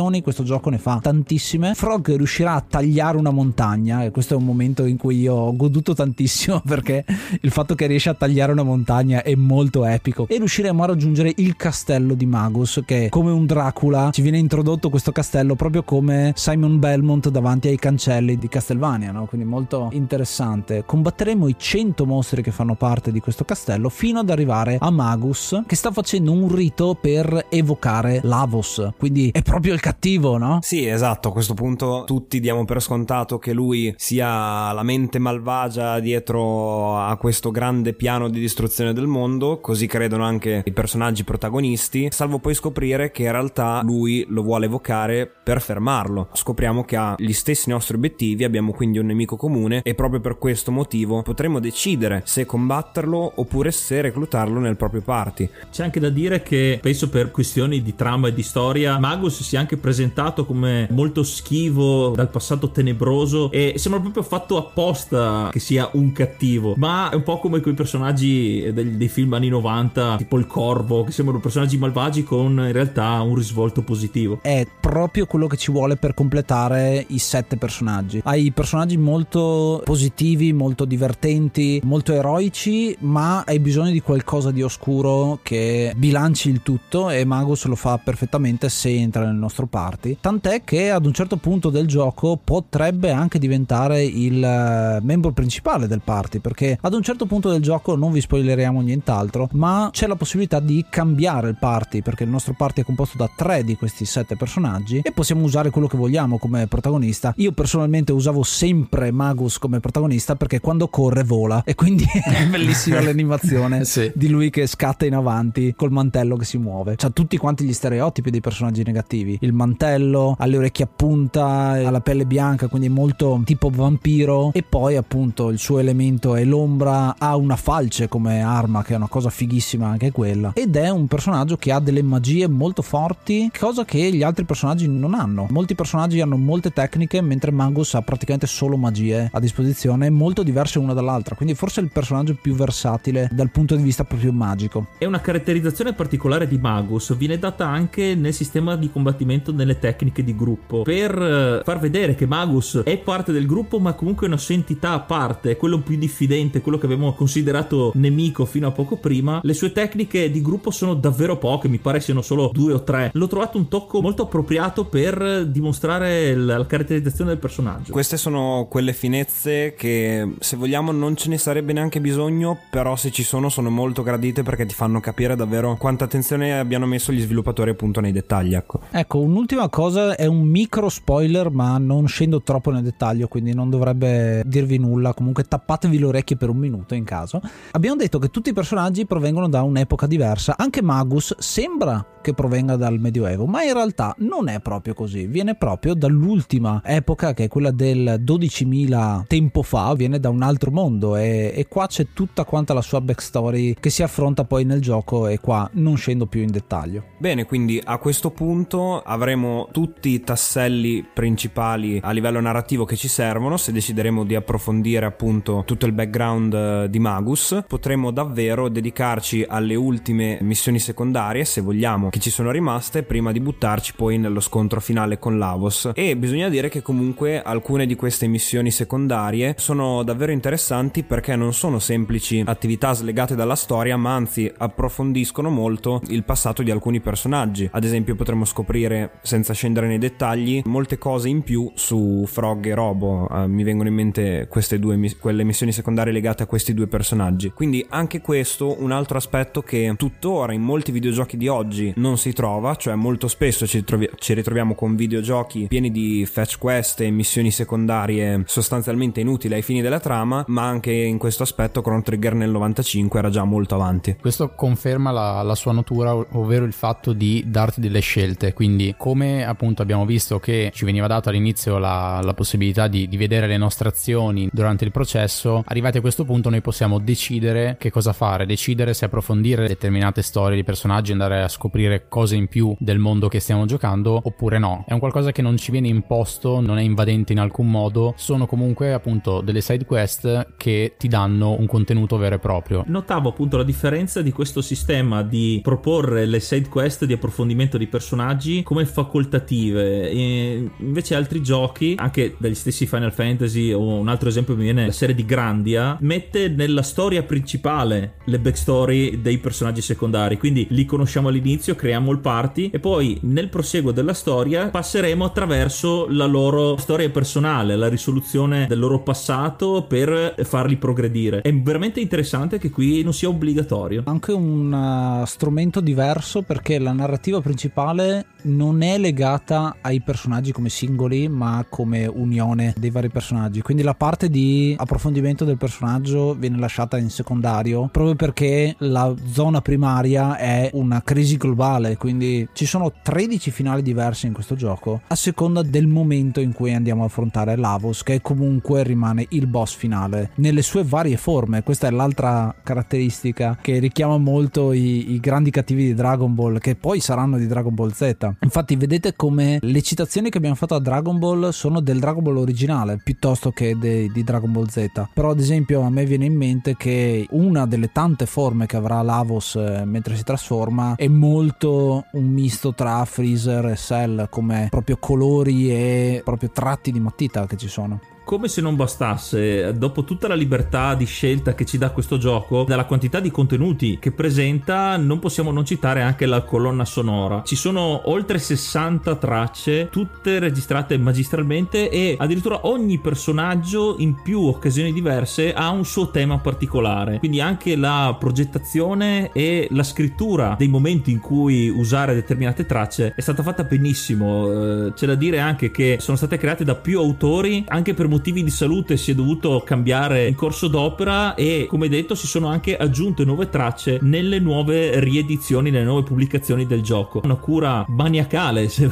citazioni questo gioco ne fa tantissime. Frog riuscirà a tagliare una montagna e questo è un momento in cui io ho goduto tantissimo perché il fatto che riesce a tagliare una montagna è molto epico. E riusciremo a raggiungere il castello di Magus che come un Dracula. Ci viene introdotto questo castello proprio come Simon Belmont davanti ai cancelli di Castlevania no? quindi molto interessante. Combatteremo i 100 mostri che fanno parte di questo castello fino ad arrivare a Magus che sta facendo un rito per evocare Lavos. Quindi è proprio il cattivo no? Sì, esatto, a questo punto tutti diamo per scontato che lui sia la mente malvagia dietro a questo grande piano di distruzione del mondo, così credono anche i personaggi protagonisti, salvo poi scoprire che in realtà lui lo vuole evocare per fermarlo. Scopriamo che ha gli stessi nostri obiettivi, abbiamo quindi un nemico comune e proprio per questo motivo potremo decidere se combatterlo oppure se reclutarlo nel proprio party. C'è anche da dire che penso per questioni di trama e di storia Magus sia anche presentato come molto schivo dal passato tenebroso e sembra proprio fatto apposta che sia un cattivo ma è un po' come quei personaggi dei, dei film anni 90 tipo il corvo che sembrano personaggi malvagi con in realtà un risvolto positivo è proprio quello che ci vuole per completare i sette personaggi. Hai personaggi molto positivi, molto divertenti, molto eroici, ma hai bisogno di qualcosa di oscuro che bilanci il tutto e Magus lo fa perfettamente se entra nel nostro party. Tant'è che ad un certo punto del gioco potrebbe anche diventare il eh, membro principale del party, perché ad un certo punto del gioco non vi spoileriamo nient'altro, ma c'è la possibilità di cambiare il party, perché il nostro party è composto da tre di questi sette personaggi e possiamo usare quello che vogliamo come protagonista. Io personalmente usavo sempre Magus come protagonista perché quando corre vola e quindi è bellissima l'animazione Sì. di lui che scatta in avanti col mantello che si muove. C'ha tutti quanti gli stereotipi dei personaggi negativi. Il mantello, ha le orecchie a punta, ha la pelle bianca, quindi molto tipo vampiro e poi appunto il suo elemento è l'ombra, ha una falce come arma che è una cosa fighissima anche quella ed è un personaggio che ha delle magie molto forti, cosa che gli altri personaggi non hanno. Molti personaggi hanno molte tecniche mentre Magus ha praticamente solo magie a disposizione, molto diverse una dall'altra, quindi forse è il personaggio più versatile dal punto di vista proprio magico. E una caratterizzazione particolare di Magus viene data anche nel sistema di combattimento nelle tecniche di gruppo per eh, far vedere che Magus è parte del gruppo ma comunque è una sua entità a parte, è quello più diffidente, quello che abbiamo considerato nemico fino a poco prima. Le sue tecniche di gruppo sono davvero poche, mi pare siano solo due o tre. L'ho trovato un tocco molto appropriato per dimostrare la, caratterizzazione del personaggio. Queste sono quelle finezze che se vogliamo non ce ne sarebbe neanche bisogno, però se ci sono sono molto gradite perché ti fanno capire davvero quanta attenzione abbiano messo gli sviluppatori appunto nei dettagli, ecco. Ecco, un'ultima cosa è un micro spoiler, ma non scendo troppo nel dettaglio, quindi non dovrebbe dirvi nulla. Comunque tappatevi le orecchie per un minuto in caso. Abbiamo detto che tutti i personaggi provengono da un'epoca diversa. Anche Magus sembra che provenga dal Medioevo, ma in realtà non è proprio così. Viene proprio dall'ultima epoca, che è quella del 12.000 tempo fa, viene da un altro mondo e, e qua c'è tutta quanta la sua backstory che si affronta poi nel gioco e qua non scendo più in dettaglio. Bene, quindi a questo punto avremo avremo tutti i tasselli principali a livello narrativo che ci servono se decideremo di approfondire appunto tutto il background eh, di Magus. Potremo davvero dedicarci alle ultime missioni secondarie se vogliamo che ci sono rimaste prima di buttarci poi nello scontro finale con Lavos. E bisogna dire che comunque alcune di queste missioni secondarie sono davvero interessanti perché non sono semplici attività slegate dalla storia ma anzi approfondiscono molto il passato di alcuni personaggi. Ad esempio potremmo scoprire senza scendere nei dettagli molte cose in più su Frog e Robo. Uh, mi vengono in mente queste due quelle missioni secondarie legate a questi due personaggi. Quindi anche questo un altro aspetto che tuttora in molti videogiochi di oggi non si trova cioè molto spesso ci, trovi- ci ritroviamo con videogiochi pieni di fetch quest e missioni secondarie sostanzialmente inutili ai fini della trama ma anche in questo aspetto Chrono Trigger nel 95 era già molto avanti. Questo conferma la, la sua natura ovvero il fatto di darti delle scelte quindi come appunto abbiamo visto che ci veniva dato all'inizio la, la possibilità di, di, vedere le nostre azioni durante il processo, arrivati a questo punto noi possiamo decidere che cosa fare, decidere se approfondire determinate storie di personaggi, andare a scoprire cose in più del mondo che stiamo giocando oppure no. È un qualcosa che non ci viene imposto, non è invadente in alcun modo, sono comunque appunto delle side quest che ti danno un contenuto vero e proprio. Notavo appunto la differenza di questo sistema di proporre le side quest di approfondimento di personaggi come facoltative. E invece altri giochi, anche dagli stessi Final Fantasy o un altro esempio mi viene la serie di Grandia, mette nella storia principale le backstory dei personaggi secondari. Quindi li conosciamo all'inizio, creiamo il party e poi nel proseguo della storia passeremo attraverso la loro storia personale, la risoluzione del loro passato per farli progredire. È veramente interessante che qui non sia obbligatorio. Anche un uh, strumento diverso perché la narrativa principale non è legata ai personaggi come singoli, ma come unione dei vari personaggi. Quindi la parte di approfondimento del personaggio viene lasciata in secondario proprio perché la zona primaria è una crisi globale. Quindi ci sono 13 finali diversi in questo gioco a seconda del momento in cui andiamo a affrontare Lavos, che comunque rimane il boss finale nelle sue varie forme. Questa è l'altra caratteristica che richiama molto i, i grandi cattivi di Dragon Ball, che poi saranno di Dragon Ball Z Infatti, vedete come le citazioni che abbiamo fatto a Dragon Ball sono del Dragon Ball originale piuttosto che de- di Dragon Ball Z. Però, ad esempio, a me viene in mente che una delle tante forme che avrà Lavos eh, mentre si trasforma è molto un misto tra Freezer e Cell, come proprio colori e proprio tratti di matita che ci sono come se non bastasse, dopo tutta la libertà di scelta che ci dà questo gioco, dalla quantità di contenuti che presenta, non possiamo non citare anche la colonna sonora. Ci sono oltre 60 tracce, tutte registrate magistralmente e addirittura ogni personaggio in più occasioni diverse ha un suo tema particolare. Quindi anche la progettazione e la scrittura dei momenti in cui usare determinate tracce è stata fatta benissimo. Eh, c'è da dire anche che sono state create da più autori anche per motivi di salute si è dovuto cambiare in corso d'opera e come detto si sono anche aggiunte nuove tracce nelle nuove riedizioni, nelle nuove pubblicazioni del gioco. Una cura maniacale, se,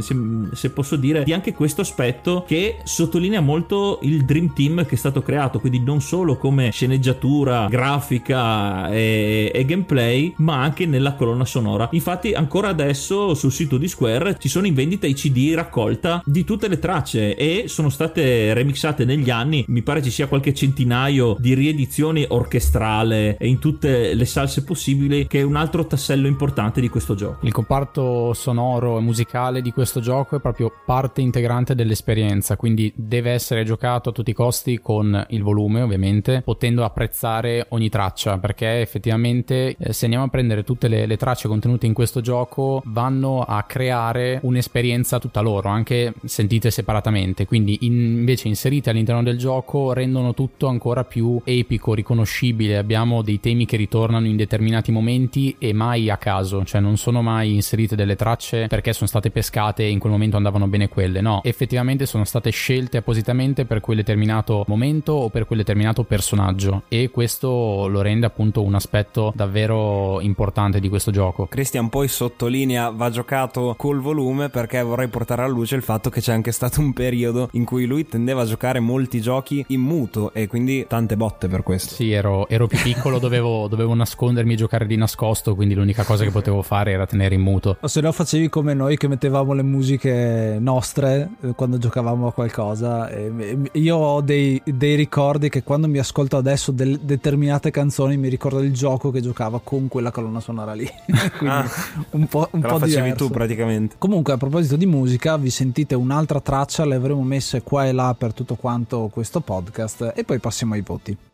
se, se posso dire, di anche questo aspetto che sottolinea molto il Dream Team che è stato creato, quindi non solo come sceneggiatura, grafica e, e gameplay, ma anche nella colonna sonora. Infatti ancora adesso sul sito di Square ci sono in vendita i CD raccolta di tutte le tracce e sono state remixate negli anni, mi pare ci sia qualche centinaio di riedizioni orchestrale in tutte le salse possibili, che è un altro tassello importante di questo gioco. Il comparto sonoro e musicale di questo gioco è proprio parte integrante dell'esperienza, quindi deve essere giocato a tutti i costi con il volume, ovviamente, potendo apprezzare ogni traccia, perché effettivamente eh, se andiamo a prendere tutte le, le tracce contenute in questo gioco, vanno a creare un'esperienza tutta loro, anche sentite separatamente, quindi in, invece inserite all'interno del gioco rendono tutto ancora più epico, riconoscibile. Abbiamo dei temi che ritornano in determinati momenti e mai a caso, cioè non sono mai inserite delle tracce perché sono state pescate e in quel momento andavano bene quelle. No, effettivamente sono state scelte appositamente per quel determinato momento o per quel determinato personaggio e questo lo rende appunto un aspetto davvero importante di questo gioco. Christian poi sottolinea va giocato col volume perché vorrei portare alla luce il fatto che c'è anche stato un periodo in cui lui tendeva a giocare molti giochi in muto e quindi tante botte per questo. Sì, ero, ero più piccolo, dovevo, dovevo nascondermi e giocare di nascosto, quindi l'unica cosa che potevo fare era tenere in muto. O se no facevi come noi che mettevamo le musiche nostre eh, quando giocavamo a qualcosa. E io ho dei, dei ricordi che quando mi ascolto adesso del, determinate canzoni mi ricordo il gioco che giocava con quella colonna sonora lì. quindi Ah, un po', un Te po' la facevi diverso. tu praticamente. Comunque, a proposito di musica, vi sentite un'altra traccia, le avremo messe qua e là per tutto quanto questo podcast e poi passiamo ai voti.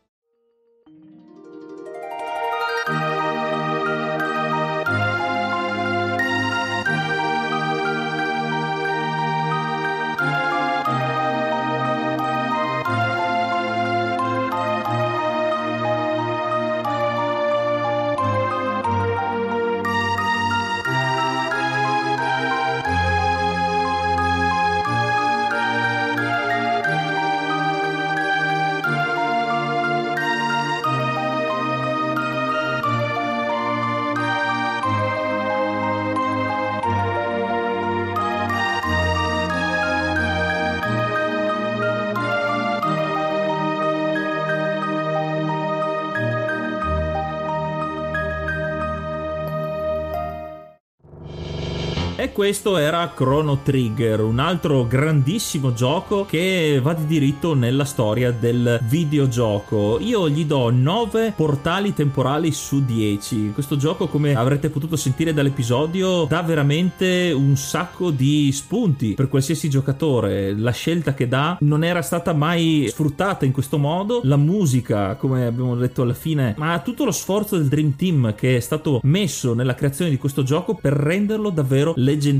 Questo era Chrono Trigger, un altro grandissimo gioco che va di diritto nella storia del videogioco. Io gli do 9 portali temporali su 10. Questo gioco, come avrete potuto sentire dall'episodio, dà veramente un sacco di spunti per qualsiasi giocatore. La scelta che dà non era stata mai sfruttata in questo modo. La musica, come abbiamo detto alla fine, ma tutto lo sforzo del Dream Team che è stato messo nella creazione di questo gioco per renderlo davvero leggendario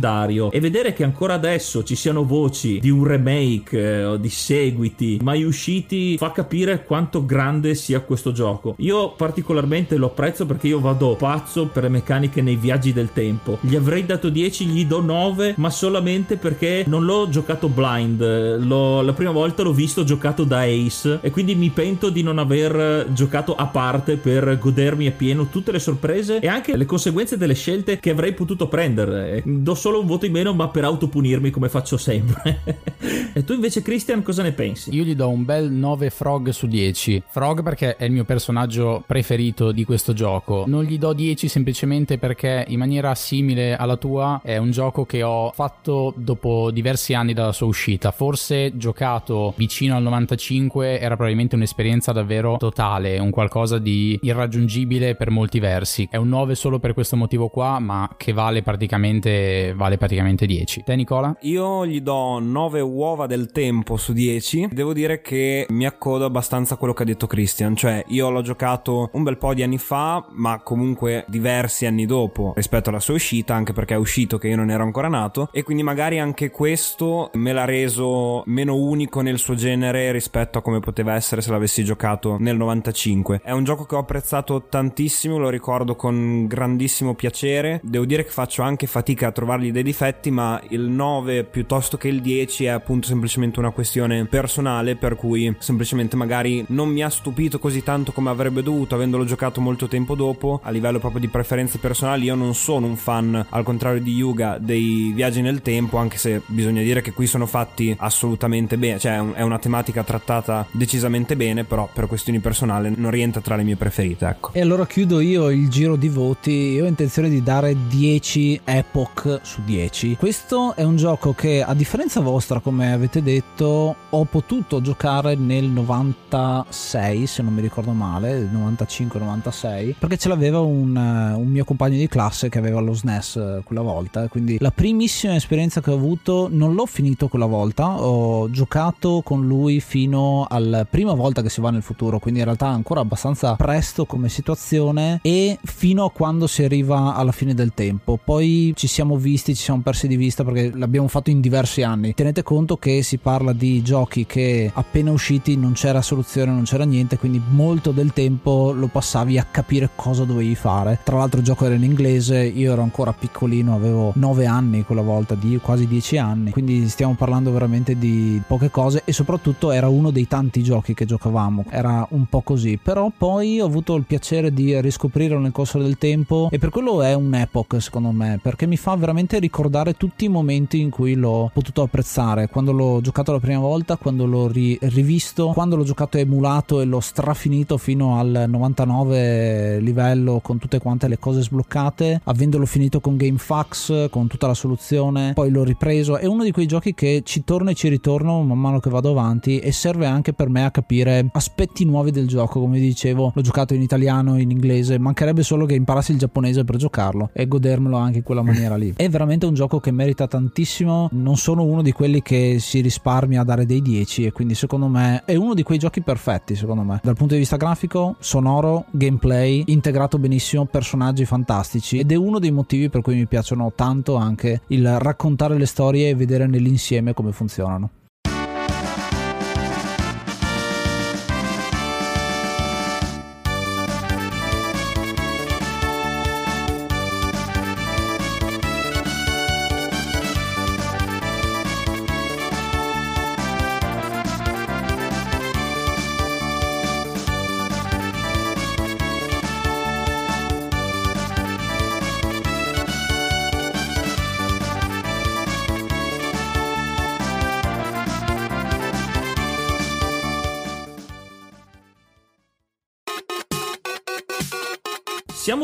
e vedere che ancora adesso ci siano voci di un remake eh, o di seguiti mai usciti fa capire quanto grande sia questo gioco. Io particolarmente lo apprezzo perché io vado pazzo per le meccaniche nei viaggi del tempo. Gli avrei dato 10, gli do 9, ma solamente perché non l'ho giocato blind. L'ho- la prima volta l'ho visto giocato da Ace e quindi mi pento di non aver giocato a parte per godermi appieno tutte le sorprese e anche le conseguenze delle scelte che avrei potuto prendere. Do solo un voto in meno, ma per autopunirmi come faccio sempre. e tu invece, Christian, cosa ne pensi? Io gli do un bel 9 Frog su 10. Frog perché è il mio personaggio preferito di questo gioco. Non gli do 10 semplicemente perché in maniera simile alla tua è un gioco che ho fatto dopo diversi anni dalla sua uscita. Forse giocato vicino al 95 era probabilmente un'esperienza davvero totale, un qualcosa di irraggiungibile per molti versi. È un 9 solo per questo motivo qua, ma che vale praticamente vale praticamente 10. Te Nicola? Io gli do 9 uova del tempo su 10. Devo dire che mi accodo abbastanza a quello che ha detto Christian, cioè io l'ho giocato un bel po' di anni fa, ma comunque diversi anni dopo rispetto alla sua uscita, anche perché è uscito che io non ero ancora nato e quindi magari anche questo me l'ha reso meno unico nel suo genere rispetto a come poteva essere se l'avessi giocato nel 95. È un gioco che ho apprezzato tantissimo, lo ricordo con grandissimo piacere. Devo dire che faccio anche fatica a trovargli dei difetti, ma il 9 piuttosto che il 10 è appunto semplicemente una questione personale, per cui semplicemente magari non mi ha stupito così tanto come avrebbe dovuto, avendolo giocato molto tempo dopo. A livello proprio di preferenze personali, io non sono un fan, al contrario di Yuga, dei viaggi nel tempo, anche se bisogna dire che qui sono fatti assolutamente bene, cioè è una tematica trattata decisamente bene, però per questioni personali non rientra tra le mie preferite, ecco. E allora chiudo io il giro di voti. Io ho intenzione di dare 10 Epoch su 10. Questo è un gioco che, a differenza vostra, come avete detto, ho potuto giocare nel 96, se non mi ricordo male, 95-96, perché ce l'aveva un, eh, un mio compagno di classe che aveva lo SNES eh, quella volta. Quindi la primissima esperienza che ho avuto non l'ho finito quella volta, ho giocato con lui fino alla prima volta che si va nel futuro, quindi in realtà ancora abbastanza presto come situazione e fino a quando si arriva alla fine del tempo. Poi ci siamo visti, ci siamo persi di vista perché l'abbiamo fatto in diversi anni. Tenete conto che si parla di giochi che appena usciti non c'era soluzione, non c'era niente, quindi molto del tempo lo passavi a capire cosa dovevi fare. Tra l'altro il gioco era in inglese, io ero ancora piccolino, avevo 9 anni quella volta, di quasi 10 anni, quindi stiamo parlando veramente di poche cose e soprattutto era uno dei tanti giochi che giocavamo, era un po' così, però poi ho avuto il piacere di riscoprirlo nel corso del tempo e per quello è un epoch secondo me, perché mi fa veramente ricordare tutti i momenti in cui l'ho potuto apprezzare, quando l'ho giocato la prima volta, quando l'ho ri- rivisto, quando l'ho giocato emulato e l'ho strafinito fino al 99 livello con tutte quante le cose sbloccate, avendolo finito con GameFAQs, con tutta la soluzione, poi l'ho ripreso, è uno di quei giochi che ci torno e ci ritorno man mano che vado avanti e serve anche per me a capire aspetti nuovi del gioco, come dicevo, l'ho giocato in italiano, in inglese, mancherebbe solo che imparassi il giapponese per giocarlo e godermelo anche in quella maniera lì. È veramente un gioco che merita tantissimo, non sono uno di quelli che si risparmia a dare dei 10 e quindi secondo me è uno di quei giochi perfetti, secondo me, dal punto di vista grafico, sonoro, gameplay, integrato benissimo, personaggi fantastici ed è uno dei motivi per cui mi piacciono tanto anche il raccontare le storie e vedere nell'insieme come funzionano.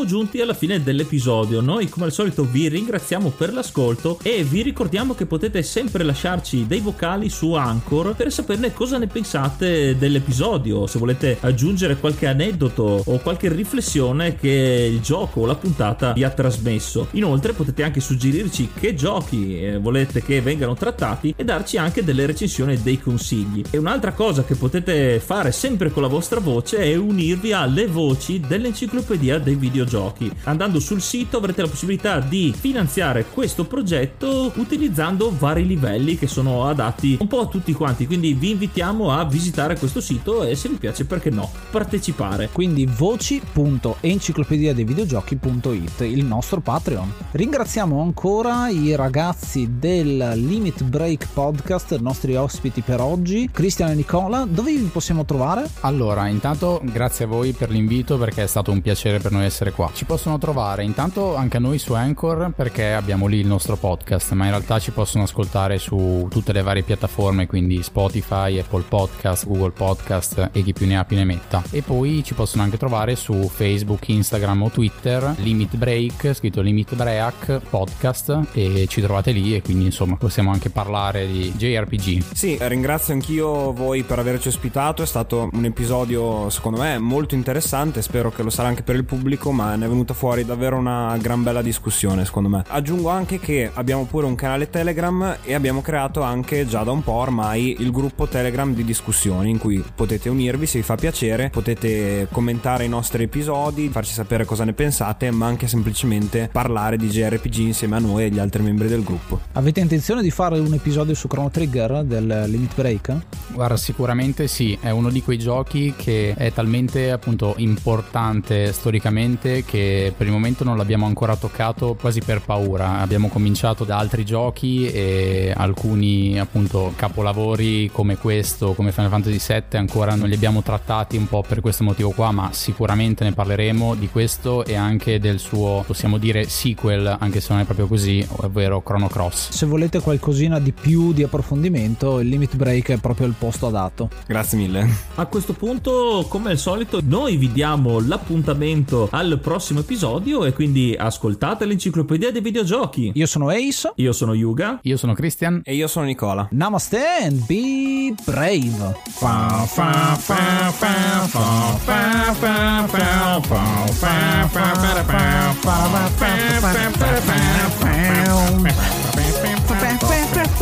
Giunti alla fine dell'episodio. Noi, come al solito, vi ringraziamo per l'ascolto e vi ricordiamo che potete sempre lasciarci dei vocali su Anchor per saperne cosa ne pensate dell'episodio. Se volete aggiungere qualche aneddoto o qualche riflessione che il gioco o la puntata vi ha trasmesso. Inoltre, potete anche suggerirci che giochi eh, volete che vengano trattati e darci anche delle recensioni e dei consigli. E un'altra cosa che potete fare sempre con la vostra voce è unirvi alle voci dell'enciclopedia dei videogiochi. Andando sul sito avrete la possibilità di finanziare questo progetto utilizzando vari livelli che sono adatti un po' a tutti quanti. Quindi vi invitiamo a visitare questo sito e se vi piace perché no, partecipare. Quindi voci.enciclopedia dei videogiochi.it, il nostro Patreon. Ringraziamo ancora i ragazzi del Limit Break Podcast, i nostri ospiti per oggi, Cristian e Nicola. Dove vi possiamo trovare? Allora, intanto grazie a voi per l'invito perché è stato un piacere per noi essere qua. Ci possono trovare intanto anche noi su Anchor perché abbiamo lì il nostro podcast, ma in realtà ci possono ascoltare su tutte le varie piattaforme, quindi Spotify, Apple Podcast, Google Podcast e chi più ne ha più ne metta. E poi ci possono anche trovare su Facebook, Instagram o Twitter, Limit Break, scritto Limit Break Podcast e ci trovate lì e quindi insomma possiamo anche parlare di JRPG. Sì, ringrazio anch'io voi per averci ospitato, è stato un episodio secondo me molto interessante, spero che lo sarà anche per il pubblico, ma ne è venuta fuori davvero una gran bella discussione secondo me. Aggiungo anche che abbiamo pure un canale Telegram e abbiamo creato anche già da un po' ormai il gruppo Telegram di discussioni in cui potete unirvi se vi fa piacere, potete commentare i nostri episodi, farci sapere cosa ne pensate, ma anche semplicemente parlare di JRPG insieme a noi e agli altri membri del gruppo. Avete intenzione di fare un episodio su Chrono Trigger del Limit Break? Guarda, sicuramente sì, è uno di quei giochi che è talmente appunto importante storicamente che per il momento non l'abbiamo ancora toccato quasi per paura. Abbiamo cominciato da altri giochi e alcuni appunto capolavori come questo, come Final Fantasy VII ancora non li abbiamo trattati un po' per questo motivo qua, ma sicuramente ne parleremo di questo e anche del suo, possiamo dire, sequel, anche se non è proprio così, ovvero Chrono Cross. Se volete qualcosina di più di approfondimento, il Limit Break è proprio il posto adatto. Grazie mille. A questo punto, come al solito, noi vi diamo l'appuntamento al prossimo episodio e quindi ascoltate l'enciclopedia dei videogiochi. Io sono Ace. Io sono Yuga. Io sono Christian. E io sono Nicola. Namaste and be brave.